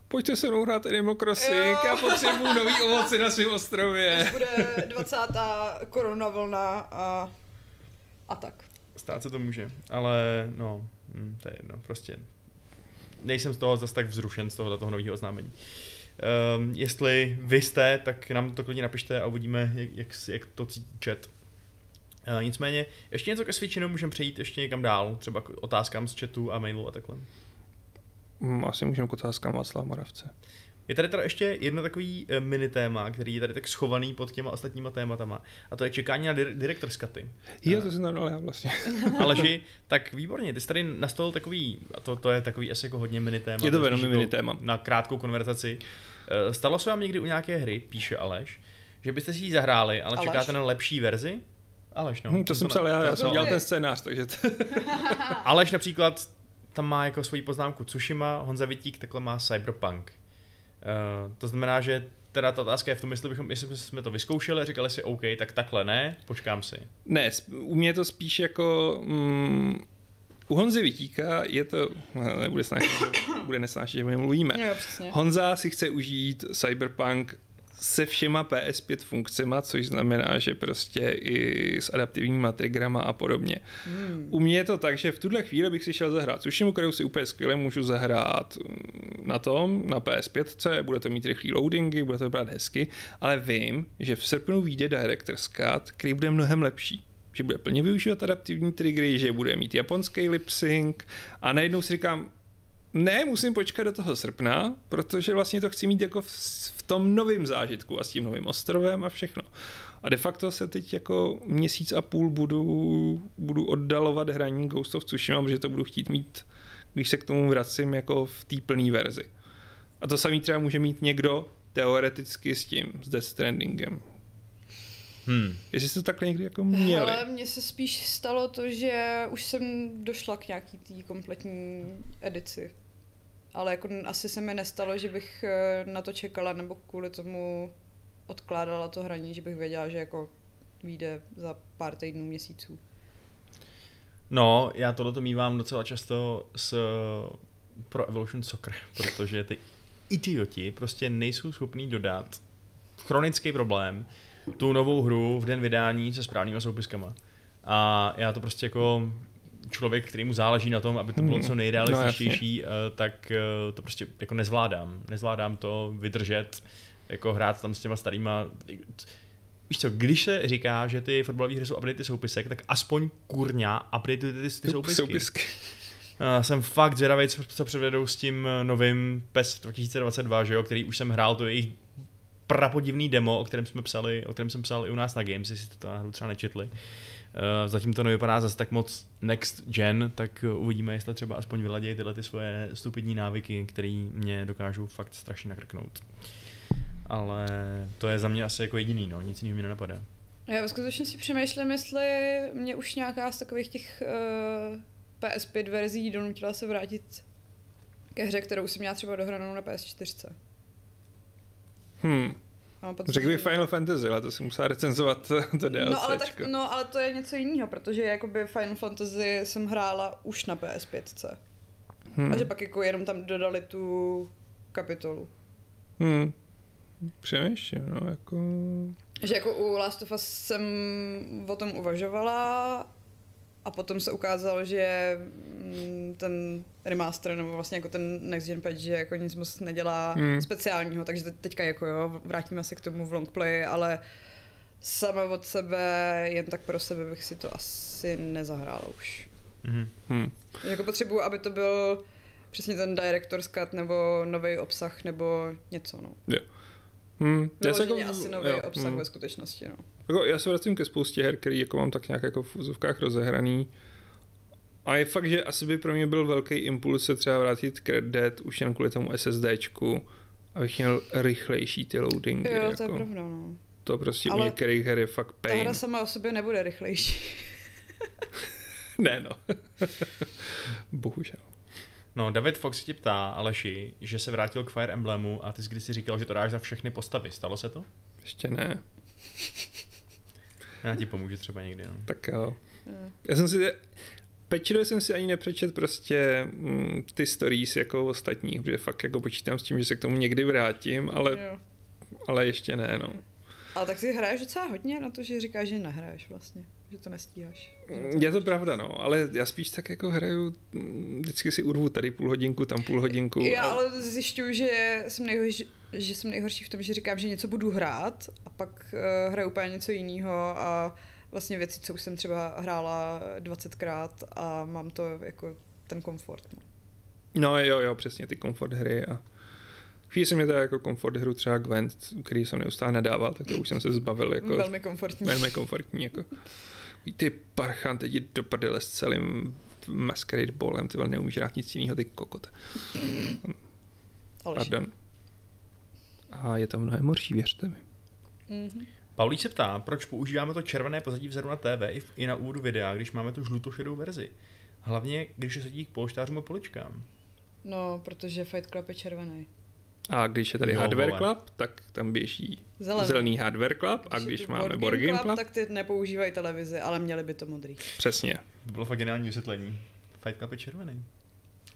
Pojďte se mnou hrát Animal Crossing, Jo. já potřebuju nový ovoce na svém ostrově. Až bude 20. korona vlna a, a tak. Stát se to může, ale no, hm, to je jedno, prostě nejsem z toho zase tak vzrušen z tohoto toho nového oznámení. Um, jestli vy jste, tak nám to klidně napište a uvidíme, jak, jak, jak to cítí chat. Uh, nicméně, ještě něco ke Switchi, no, můžeme přejít ještě někam dál, třeba k otázkám z chatu a mailu a takhle. Hm, Asi můžeme k otázkám Václava Moravce. Je tady teda ještě jedno takový eh, mini téma, který je tady tak schovaný pod těma ostatníma tématama. A to je čekání na dir- director's cuty. Jo, to jsem já vlastně. (laughs) Ale že, tak výborně, ty jsi tady nastolil takový, a to, to je takový asi jako hodně mini téma. Je to velmi mini téma. Na krátkou konverzaci. Eh, Stalo se vám někdy u nějaké hry, píše Aleš, že byste si ji zahráli, ale Aleš? čekáte na lepší verzi? Aleš, no. Hm, to jsem psal já, já jsem dělal ten scénář, takže. (laughs) (laughs) Aleš například tam má jako svoji poznámku Tsushima, Honza Vitík takhle má Cyberpunk. Uh, to znamená, že teda ta otázka je v tom, jestli, bychom, jestli jsme to vyzkoušeli a říkali si OK, tak takhle ne, počkám si. Ne, u mě je to spíš jako... Mm, u Honzy Vitíka je to... ne, Nebude snášet, že- (coughs) bude nesnášet, že my mluvíme. Jo, přesně. Honza si chce užít Cyberpunk se všema PS5 funkcema, což znamená, že prostě i s adaptivníma triggerama a podobně. Hmm. U mě je to tak, že v tuhle chvíli bych si šel zahrát Tsushimu, kterou si úplně skvěle můžu zahrát mm, na tom, na PS5, bude to mít rychlý loadingy, bude to vypadat hezky, ale vím, že v srpnu vyjde Director's Cut, který bude mnohem lepší že bude plně využívat adaptivní triggery, že bude mít japonský lip sync a najednou si říkám, ne, musím počkat do toho srpna, protože vlastně to chci mít jako v, v tom novém zážitku a s tím novým ostrovem a všechno. A de facto se teď jako měsíc a půl budu, budu oddalovat hraní Ghost of Tsushima, protože to budu chtít mít, když se k tomu vracím jako v té plné verzi. A to samý třeba může mít někdo teoreticky s tím, s Death Strandingem. Hmm. Jestli jste to takhle někdy jako měli. Ale mně se spíš stalo to, že už jsem došla k nějaký té kompletní edici. Ale jako asi se mi nestalo, že bych eh, na to čekala, nebo kvůli tomu odkládala to hraní, že bych věděla, že jako vyjde za pár týdnů, měsíců. No, já tohleto mývám docela často s pro Evolution Soccer, protože ty idioti prostě nejsou schopní dodat chronický problém tu novou hru v den vydání se správnýma soupiskama. A já to prostě jako člověk, který mu záleží na tom, aby to bylo Hmm. co nejrealističtější, no, tak eh, to prostě jako nezvládám. Nezvládám to vydržet, jako hrát tam s těma starýma... Víš co, když se říká, že ty fotbalové hry jsou updaty soupisek, tak aspoň kurňa updatujte ty, ty soupisky. Soupisky. Já (laughs) jsem fakt zvědavý, co, co předvedou s tím eh, novým PES 2022, že jo, který už jsem hrál, to jejich prapodivný demo, o kterém jsme psali, o kterém jsem psal i u nás na Games, jestli to náhodou třeba nečetli. Uh, zatím to nevypadá zase tak moc next gen, tak uvidíme, jestli třeba aspoň vyladějí tyhle ty svoje stupidní návyky, které mě dokážou fakt strašně nakrknout. Ale to je za mě asi jako jediný, no, nic jiného mi nenapadá. Já ve skutečnosti přemýšlím, jestli mě už nějaká z takových těch uh, PS5 verzí donutila se vrátit ke hře, kterou jsem měla třeba dohranou na PS4. Hmm. Pocit, Řekl bych Final Fantasy, ale to si musela recenzovat (laughs) to DLCčko. No ale, tak, no ale to je něco jiného, protože jakoby Final Fantasy jsem hrála už na PS5. Hmm. A že pak jako jenom tam dodali tu kapitolu. Hmm. Přemýšlím, no, jako... Že jako u Last of Us jsem o tom uvažovala a potom se ukázalo, že mm, ten remaster nebo vlastně jako ten next gen patch, že jako nic moc nedělá Hmm. hmm. speciálního, takže te- teďka jako jo, vrátíme se k tomu v long play, ale sama od sebe, jen tak pro sebe bych si to asi nezahrála už. Mhm. Hmm. Jako potřebuju, aby to byl přesně ten director's cut nebo nový obsah nebo něco, no. Hmm. Já se Vyloženě asi nový jo, obsah hmm. ve skutečnosti, no. Jako, já se vracím ke spoustě her, který jako mám tak nějak jako v úzovkách rozehraný. A je fakt, že asi by pro mě byl velký impuls se třeba vrátit k Red Dead už jen kvůli tomu SSDčku, abych měl rychlejší ty loadingy. Jo, jako. to je pravda, no. To prostě u Ale některých her je fakt Ta pain. hra sama o sobě nebude rychlejší. (laughs) Ne no. (laughs) Bohužel. No, David Fox se ti ptá, Aleši, že se vrátil k Fire Emblemu a ty jsi kdysi říkal, že to dáš za všechny postavy. Stalo se to? Ještě ne. Já ti pomůžu třeba někdy. No. Tak jo. Mm. Já jsem si... Pečlivě jsem si ani nepřečet prostě mm, ty stories jako ostatních, protože fakt jako počítám s tím, že se k tomu někdy vrátím, ale, Jo. ale ještě ne, no. Ale tak si hraješ docela hodně na to, že říkáš, že nehraješ vlastně. Že to nestíháš. Je to pravda, no, ale já spíš tak jako hraju, mm, vždycky si urvu tady půl hodinku, tam půl hodinku. Já a- ale zjišťuju, že jsem nejhorší, že jsem nejhorší v tom, že říkám, že něco budu hrát a pak uh, hraju úplně něco jiného a vlastně věci, co už jsem třeba hrála 20krát a mám to jako ten komfort. No. No jo, jo, přesně ty komfort hry a chvíli jsem mě to jako komfort hru třeba Gwent, který jsem neustále nedával, tak to už jsem se zbavil jako Velmi komfortní. velmi komfortní. Jako. Ty parchan, teď jdi do prdele s celým Masquerade Ballem, ty vole, neumíš hrát nic jiného, ty kokot. Pardon. A je to mnohem horší, věřte mi. mm-hmm. Paulí se ptá, proč používáme to červené pozadí vzadu na TV i na úvodu videa, když máme tu žlutošedou verzi. Hlavně, když se sedí k polštářům a poličkám. No, protože Fight Club je červený. A když je tady Jo, Hardware vole. Club, tak tam běží Zelený. zelený Hardware Club a je když máme Board Board Game Club, tak ty nepoužívají televizi, ale měli by to modrý. přesně. To bylo fakt geniální vysvětlení. Fight Club je červený.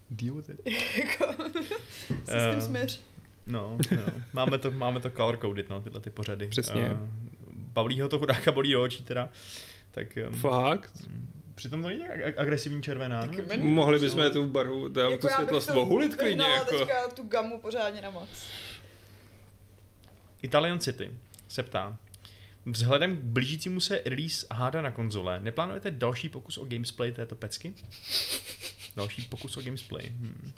Deal with it. Jako, (laughs) se s Eh, tím směř. No, no. Máme to, máme to color coded, no, tyhle ty pořady. Přesně. Uh, Pavlího to chudáka bolí do očí teda. Tak um, Fakt? Přitom to není tak ag- agresivní červená. No? Taky mi- Mohli bychom tu barvu, tam tu já bych světlost to ohulit klidně. Jako. teďka tu gamu pořádně na moc. Italian City se ptá, vzhledem k blížícímu se release Háda na konzole, neplánujete další pokus o gamesplay této pecky? Další pokus o gamesplay. Hmm.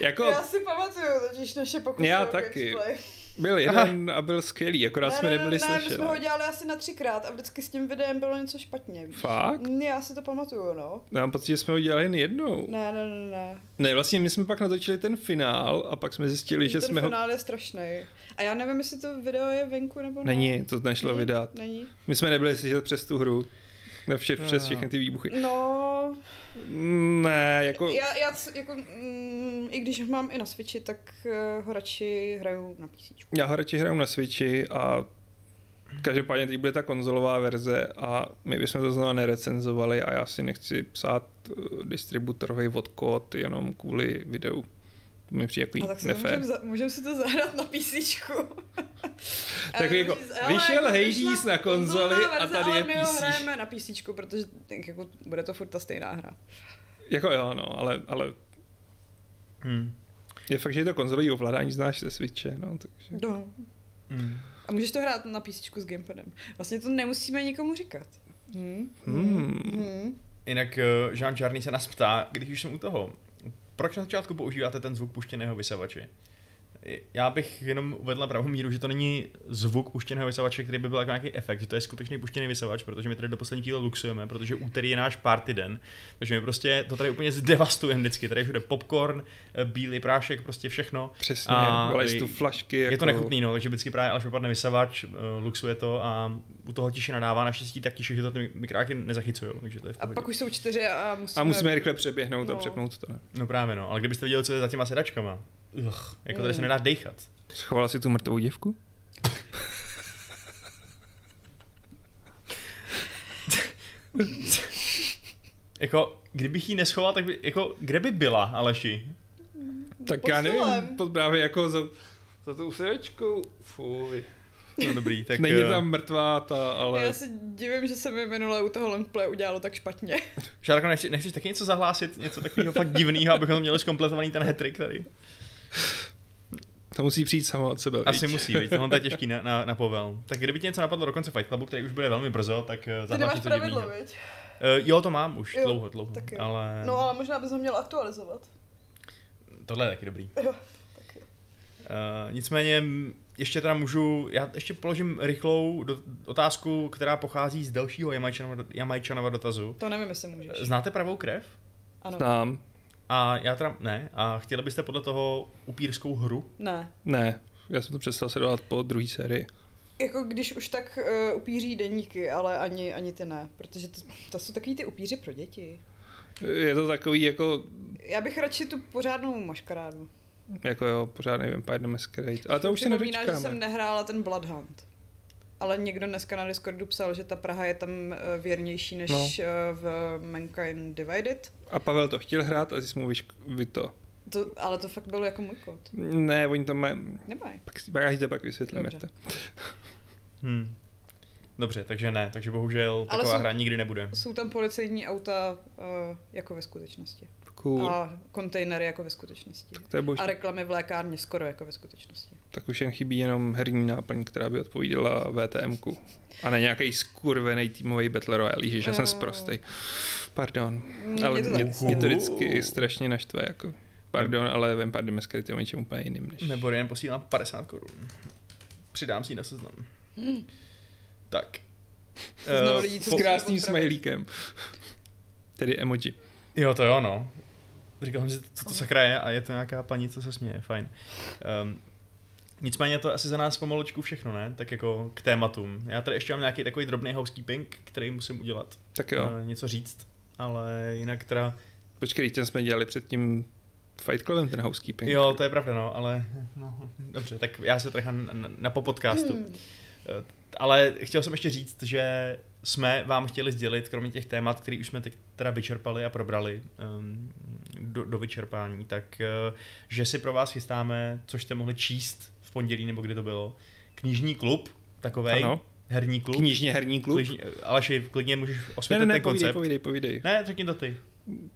Jako, Já si pamatuju totiž naše pokusy Já o taky. gameplay. Byl jeden a byl skvělý, akorát jsme nebyli ne, slyšet. my jsme ho dělali asi na třikrát a vždycky s tím videem bylo něco špatně. víš. Fakt? Mm, Já si to pamatuju, no. Já mám pocit, že jsme ho dělali jen jednou. Ne, ne, ne, ne. Ne, vlastně my jsme pak natočili ten finál a pak jsme zjistili, že Ten jsme ho... finál je strašný. A já nevím, jestli to video je venku nebo ne. Není, to nešlo Není? vydat. Není. My jsme nebyli slyšet přes tu hru. Ne, vše, přes Ah. všechny ty výbuchy. No, Ne, jako... já, já jako, mm, i když ho mám i na Switchi, tak uh, ho radši hraju na PC. Já ho radši hraju na Switchi a každopádně teď bude ta konzolová verze a my bychom to znovu nerecenzovali a já si nechci psát uh, distributorový odkód jenom kvůli videu. To mi přijde jako tak si to nefér. můžeme, můžem si to zahrát na PC. (laughs) Tak jako, vyšel Hades na konzoli a tady je My ho PC. hrajeme na PC, protože tak jako, bude to furt ta stejná hra. Jako jo, no, ale, ale Hmm. je fakt, že je to konzolový ovládání znáš ze Switche, no, takže... No. Hmm. A můžeš to hrát na PC s gamepadem. Vlastně to nemusíme nikomu říkat. Hmm. Hmm. Hmm. Jinak eh, Jean Čarný se nás ptá, když už jsem u toho, proč na začátku používáte ten zvuk puštěného vysavače? Já bych jenom uvedl na pravou míru, že to není zvuk puštěného vysavače, který by byl jako nějaký efekt, že to je skutečný puštěný vysavač, protože my tady do poslední chvíle luxujeme, protože úterý je náš party den, takže my prostě to tady úplně zdevastujeme vždycky, tady je všude popcorn, eh, bílý prášek, prostě všechno. Přesně, A tu flašky. Je to jako- nechutný, no, takže vždycky právě až vypadne vysavač, uh, luxuje to a u toho tiše nadává, naštěstí tak tiše, že to ty mikráky nezachycují, takže to je v A pak už jsou čtyři a musíme... A musíme rychle přeběhnout a No. přepnout to, ne? No právě no, ale kdybyste viděli, co je za těma sedačkama, Ugh, jako tady se nedá dechat. Schovala si tu mrtvou děvku? Jako, kdybych ji neschoval, tak by, jako, kde by byla, Aleši? Tak Pod já nevím, stolem. pod právě jako za, za tou sedečkou. Fuj. No dobrý, tak... Není eh, tam mrtvá ta, ale... Já se divím, že se mi minule u toho longplay udělalo tak špatně. Šárko, nechci, nechceš taky něco zahlásit? Něco takového fakt divného, abychom měli zkompletovaný ten hetrik tady? To musí přijít samo od sebe. Asi viď? musí, víc, tohle to je těžký na, na, na povel. Tak kdyby ti něco napadlo do konce Fight Clubu, který už bude velmi brzo, tak eh, nemáš něco pravidlo, viď? Uh, jo, to mám už, Jo, dlouho, dlouho. taky. Ale No ale možná bys ho měl aktualizovat. tohle je taky dobrý. Jo, taky. Uh, nicméně m, ještě teda můžu, já ještě položím rychlou do, otázku, která pochází z dalšího Jamajčanova, Jamajčanova dotazu. To nevím, jestli můžeš. Znáte pravou krev? Ano. Znám. A já teda ne. A chtěli byste podle toho upírskou hru? Ne. Ne, já jsem to přestal sledovat po druhé sérii. Jako když už tak uh, upíří deníky, ale ani, ani ty ne, protože to, to jsou takový ty upíři pro děti. Je to takový jako, Já bych radši tu pořádnou maškarádu. jako jo, pořádný Vampire the Masquerade. Ale to už se Připomíná, že jsem nedočkáme. nehrála ten Bloodhound. Ale někdo dneska na Discordu psal, že ta Praha je tam eh, věrnější než No. no. v Mankind Divided. A Pavel to chtěl hrát a ty jsi mu vyšk... vy to. To, ale to fakt byl jako můj kód. Ne, oni to mají... Nemají. Pak, pak já ti to pak vysvětlím. Dobře. Dobře. (laughs) Hm. Dobře, takže ne, takže bohužel Ale taková jsou- hra nikdy nebude. Jsou tam policejní auta uh, jako ve skutečnosti. Cool. A kontejnery jako ve skutečnosti. To je boží. A reklamy v lékárně skoro jako ve skutečnosti. Tak už jen chybí jenom herní náplň, která by odpovídala VTMku. A ne nějaký skurvený týmový Battle Royale, že jsem Jo. sprostej. Pardon. Mm, Ale je to mě, tak. mě to vždycky strašně naštve. Jako. Pardon, ale Vampire the Masquerade je o něčem úplně jiným. Než... Nebo jen posílám 50 korun. Přidám si ji na seznam. Tak. Seznam Eh, lidí, co S krásným smajlíkem. Tedy emoji. Jo, to jo, no. Říkal jsem si, co to sakra je a je to nějaká paní, co se směje, fajn. Um, nicméně to asi za nás pomalučku všechno, ne? Tak jako k tématům. Já tady ještě mám nějaký takový drobný housekeeping, který musím udělat. Tak jo. Uh, něco říct. Ale jinak teda, Počkej, ten jsme dělali před tím Fight Clubem, ten housekeeping. jo, to je pravda, no, ale no, dobře, tak já se trochu na, na, na po podcastu. Hmm. Eh, Ale chtěl jsem ještě říct, že jsme vám chtěli sdělit, kromě těch témat, které už jsme teď teda vyčerpali a probrali um, do, do vyčerpání, tak uh, že si pro vás chystáme, což jste mohli číst v pondělí nebo kdy to bylo, knižní klub, takovej, Ano. herní klub. Knižně herní klub. Knižní, Aleši, klidně můžeš Ne, osvětlit ne, ne, ten povídej, koncept. povídej, povídej. Ne, řekni to ty.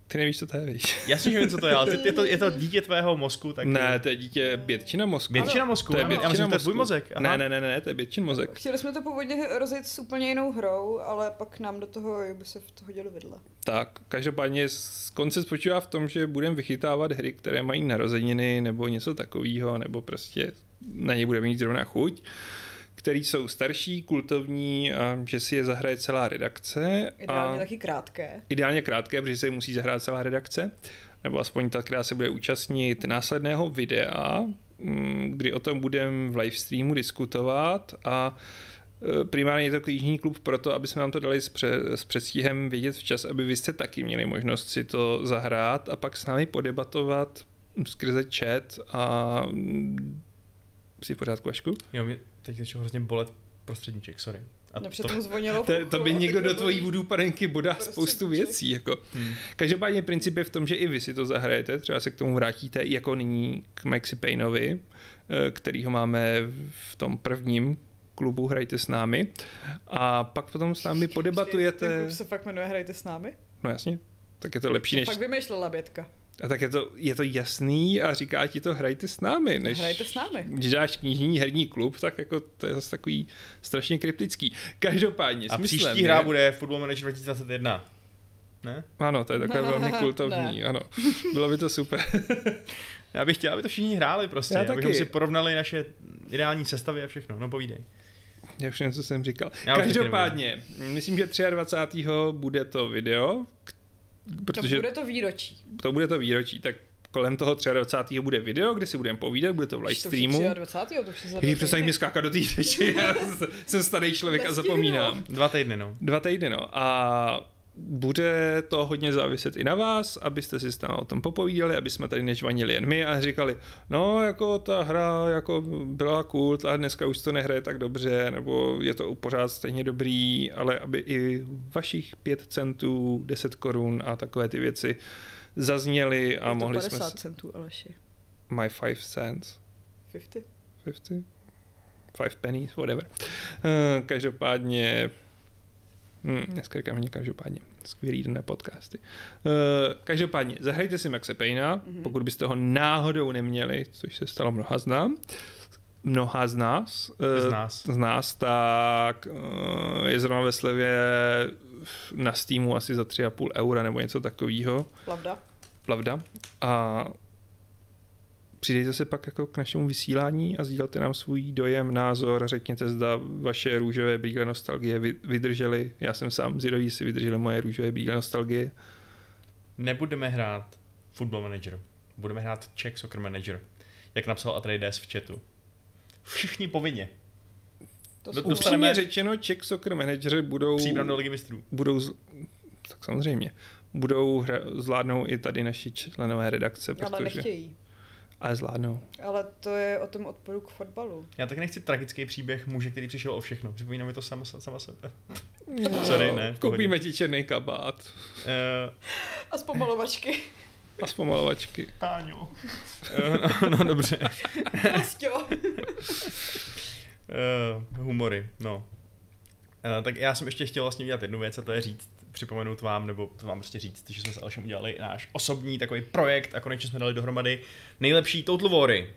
Ty nevíš, co to je, víš? Jasně, že vím, co to je, ale (laughs) je to, je to dítě tvého mozku, tak Ne, to je dítě bětčina mozku. Většina mozku, To je ano, já bětčina myslím, že to je mozku. tvůj mozek. Aha. Ne, ne, ne, ne, to je bětčin mozek. Chtěli jsme to původně rozjet s úplně jinou hrou, ale pak nám do toho by se v to hodilo vidle. Tak, každopádně koncept spočívá v tom, že budeme vychytávat hry, které mají narozeniny nebo něco takového, nebo prostě na ně budeme mít zrovna chuť, které jsou starší, kultovní a že si je zahraje celá redakce. Ideálně a taky krátké. ideálně krátké, protože se je musí zahrát celá redakce, nebo aspoň ta, která se bude účastnit následného videa, mm, kdy o tom budeme v livestreamu diskutovat a e, primárně je to knižní klub proto, aby jsme vám to dali s, pře, s předstihem vědět včas, aby vy jste taky měli možnost si to zahrát a pak s námi podebatovat skrze chat a mm, si v pořádku, Vašku? Jo, mě teď začal hrozně bolet prostředníček, sorry. A Mě to, zvonilo. (laughs) To, to by někdo do tvojí voodoo panenky bodá spoustu věcí. Jako. Hmm. Každopádně princip je v tom, že i vy si to zahrajete, třeba se k tomu vrátíte i jako nyní k Maxi Payneovi, eh, kterýho máme v tom prvním klubu Hrajte s námi. A pak potom s námi Ten podebatujete. klub se fakt jmenuje Hrajte s námi? No jasně, tak je to lepší než... Fakt vymýšlela Bětka. A tak je to, je to jasný a říká ti to hrajte s námi. Než... Hrajte s námi. Když dáš knižní herní klub, tak jako to je zase takový strašně kryptický. Každopádně, A smyslem příští je- hra bude Football Manager 2021. Ne? Ano, to je takové velmi (laughs) kultovní, Ne. ano. Bylo by to super. (laughs) Já bych chtěl, aby to všichni hráli prostě, Já abychom taky. si porovnali naše ideální sestavy a všechno. No povídej. Já všechno, co jsem říkal. Já už Každopádně, myslím, že 23. bude to video, k- To protože bude to výročí. to bude to výročí, tak kolem toho 23. bude video, kde si budeme povídat, bude to v live To streamu. 23. to už dva přestaň mi skákat do té řeči, já (laughs) jsem starý člověk a zapomínám. Dva týdny, no. Dva týdny, no. A bude to hodně záviset i na vás, abyste si s námi o tom popovídali, aby jsme tady nežvanili jen my a říkali, no jako ta hra jako byla cool, a dneska už to nehraje tak dobře, nebo je to pořád stejně dobrý, ale aby i vašich 5 centů, 10 korun a takové ty věci zazněly a Je to mohli 50 jsme... s- centů, Aleši. My 5 cents. 50? 50? Five pennies, whatever. Uh, každopádně, hm, dneska říkám hodně každopádně, skvělý den na podcasty. Uh, každopádně, zahrajte si Maxe Payna, mm-hmm. pokud byste ho náhodou neměli, což se stalo mnoha z nám, mnoha z nás, eh, Z nás. z nás tak uh, je zrovna ve slevě na Steamu asi za 3,5 eura nebo něco takového Pravda? pravda. A přidejte se pak jako k našemu vysílání a sdílete nám svůj dojem, názor, řekněte, zda vaše růžové brýle nostalgie vy- vydržely. Já jsem sám zvědavý, si vydržely moje růžové brýle nostalgie. Nebudeme hrát Football Manager. Budeme hrát Czech Soccer Manager. Jak napsal Atreides v chatu. Všichni povinně. To jsou dostaneme- Upřímně řečeno, Czech Soccer Managery budou... Příbram do Ligy mistrů. budou z... tak samozřejmě, budou hra... zvládnou i tady naši členové redakce, Ale protože... nechtějí. Ale zvládnou. Ale to je o tom odporu k fotbalu. Já tak nechci tragický příběh muže, který přišel o všechno. Připomíná mi to sama, sama sebe. Sorry, ne. Koupíme ti černý kabát Uh, A zpomalovačky. a zpomalovačky. Táňo. no, no, dobře. Prostě. Uh, humory, no. Uh, tak já jsem ještě chtěl vlastně udělat jednu věc a to je říct, připomenout vám, nebo to vám prostě říct, že jsme s Alešem udělali náš osobní takový projekt a konečně jsme dali dohromady nejlepší Total Wary.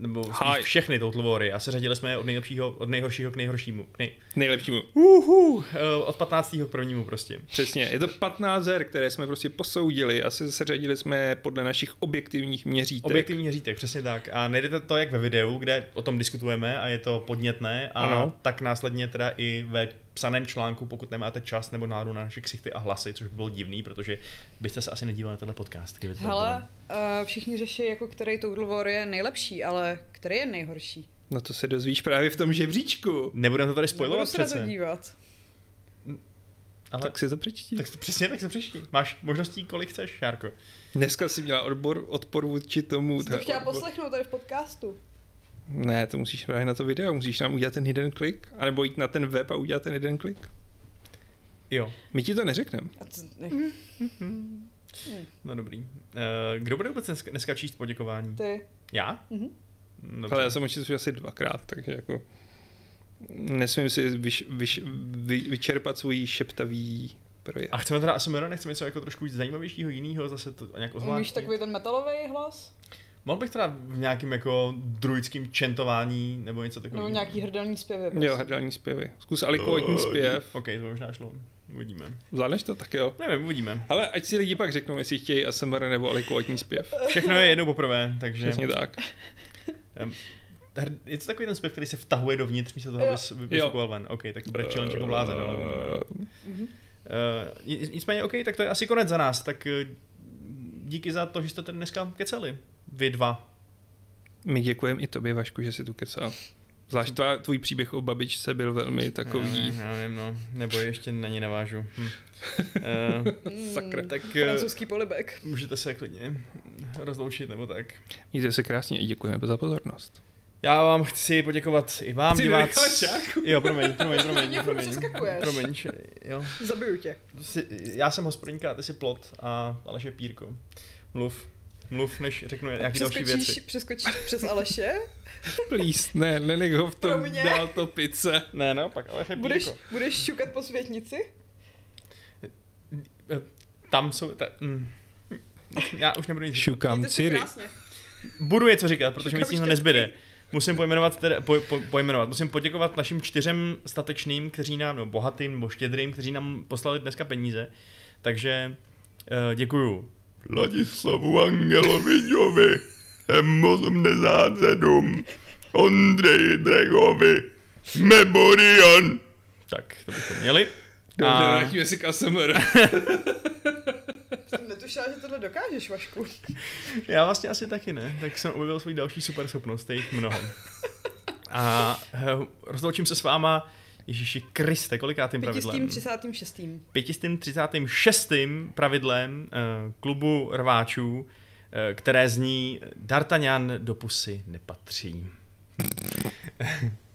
Nebo Hi. všechny Total a seřadili jsme je od nejlepšího, od nejhoršího k nejhoršímu. Nej... Nejlepšímu. Uhu, uh, od 15. k prvnímu prostě. Přesně, je to 15 her, které jsme prostě posoudili a se seřadili jsme podle našich objektivních měřítek. Objektivní měřítek, přesně tak. A nejdete to jak ve videu, kde o tom diskutujeme a je to podnětné, a Ano. tak následně teda i ve psaném článku, pokud nemáte čas nebo náladu na naše ksichty a hlasy, což by bylo divný, protože byste se asi nedívali na tenhle podcast. kdyby to Hele, bylo. uh, všichni řeší, jako který Total War je nejlepší, ale který je nejhorší? No to se dozvíš právě v tom žebříčku. Nebudeme to tady Nebudu spojovat se na to přece. dívat. Ale, Tak si to přečti. tak přesně tak se přečti. Máš možností, kolik chceš, Šárko. Dneska jsi měla odbor, odpor vůči tomu. Jsi to chtěla odbor- poslechnout tady v podcastu. Ne, to musíš právě na to video, musíš nám udělat ten jeden klik, anebo jít na ten web a udělat ten jeden klik. Jo, My ti to neřekneme. (laughs) No dobrý. Eh, Kdo bude vůbec dneska, dneska číst poděkování? ty. Já? Mhm. Dobře. Ale já jsem očistil asi dvakrát, takže jako nesmím si vyš, vyš, vy, vyčerpat svůj šeptavý projekt. A chceme teda ASMR, nechceme něco jako trošku víc zajímavějšího, jiného, zase to nějak Umíš ozvláštnit? takový ten metalový hlas? Mohl bych teda v nějakým jako druidským čentování nebo něco takového. Nebo nějaký hrdelní zpěvy? Jo, prostě. hrdelní zpěvy. Zkus alikvotní zpěv. OK, to možná šlo. Uvidíme. Zvládneš to? Tak jo. Nevím, uvidíme. Ale ať si lidi pak řeknou, jestli chtějí ASMR nebo alikvotní zpěv. Všechno je jednou poprvé, takže... Přesně tak. Je to takový ten zpěv, který se vtahuje dovnitř, místo toho, Jo. abys vyfukoval ven. OK, tak to bude challenge jako blázen. Mhm. Eh, nic- nicméně, OK, tak to je asi konec za nás. Tak eh, díky za to, že jste tady dneska keceli. Vy dva. My děkujeme i tobě, Vašku, že jsi tu kecal. Zvlášť tvá, tvůj příběh o babičce byl velmi takový. Já nevím, no. Nebo ještě na ní navážu. Hm. Mm, (laughs) Sakra. tak eh, Francouzský polibek. můžete se klidně rozloučit, nebo tak. Mějte se krásně a děkujeme za pozornost. Já vám chci poděkovat i vám, Chci diváci. čárku. Jo, promiň, promiň, (laughs) promiň, promiň, promiň, č- jo. Zabiju tě. Jsi, já jsem hospodinka ty jsi plot a Aleš je pírko. Mluv. Mluv, než řeknu nějaké další věci. přeskočíš přes Aleše? (laughs) Please, ne, nenech ho v Pro tom mě? dál to pice. Ne, no, pak Aleš je Budeš, pírko. budeš šukat po světnici? Tam jsou... Ta, mm. Já už nebudu nic říkat. Šukám Ciri. Budu něco říkat, protože mi jiného štěstí. nezbyde. Musím pojmenovat, teda, po, po, pojmenovat, musím poděkovat našim čtyřem statečným, kteří nám, no bohatým nebo štědrým, kteří nám poslali dneska peníze. Takže uh, děkuju. Ladislavu Angelovičovi, M87, Ondřeji Dregovi, Memorian. Tak, to bychom měli. Dobře, A- vrátíme si k ASMR. Jsem netušila, že tohle dokážeš, Vašku. Já vlastně asi taky ne, tak jsem objevil svůj další super schopnost, je jich mnoho. A rozloučím se s váma, Ježíši Kriste, kolikátým pravidlem? 536. 536. pravidlem uh, klubu rváčů, uh, které zní D'Artagnan do pusy nepatří. (laughs)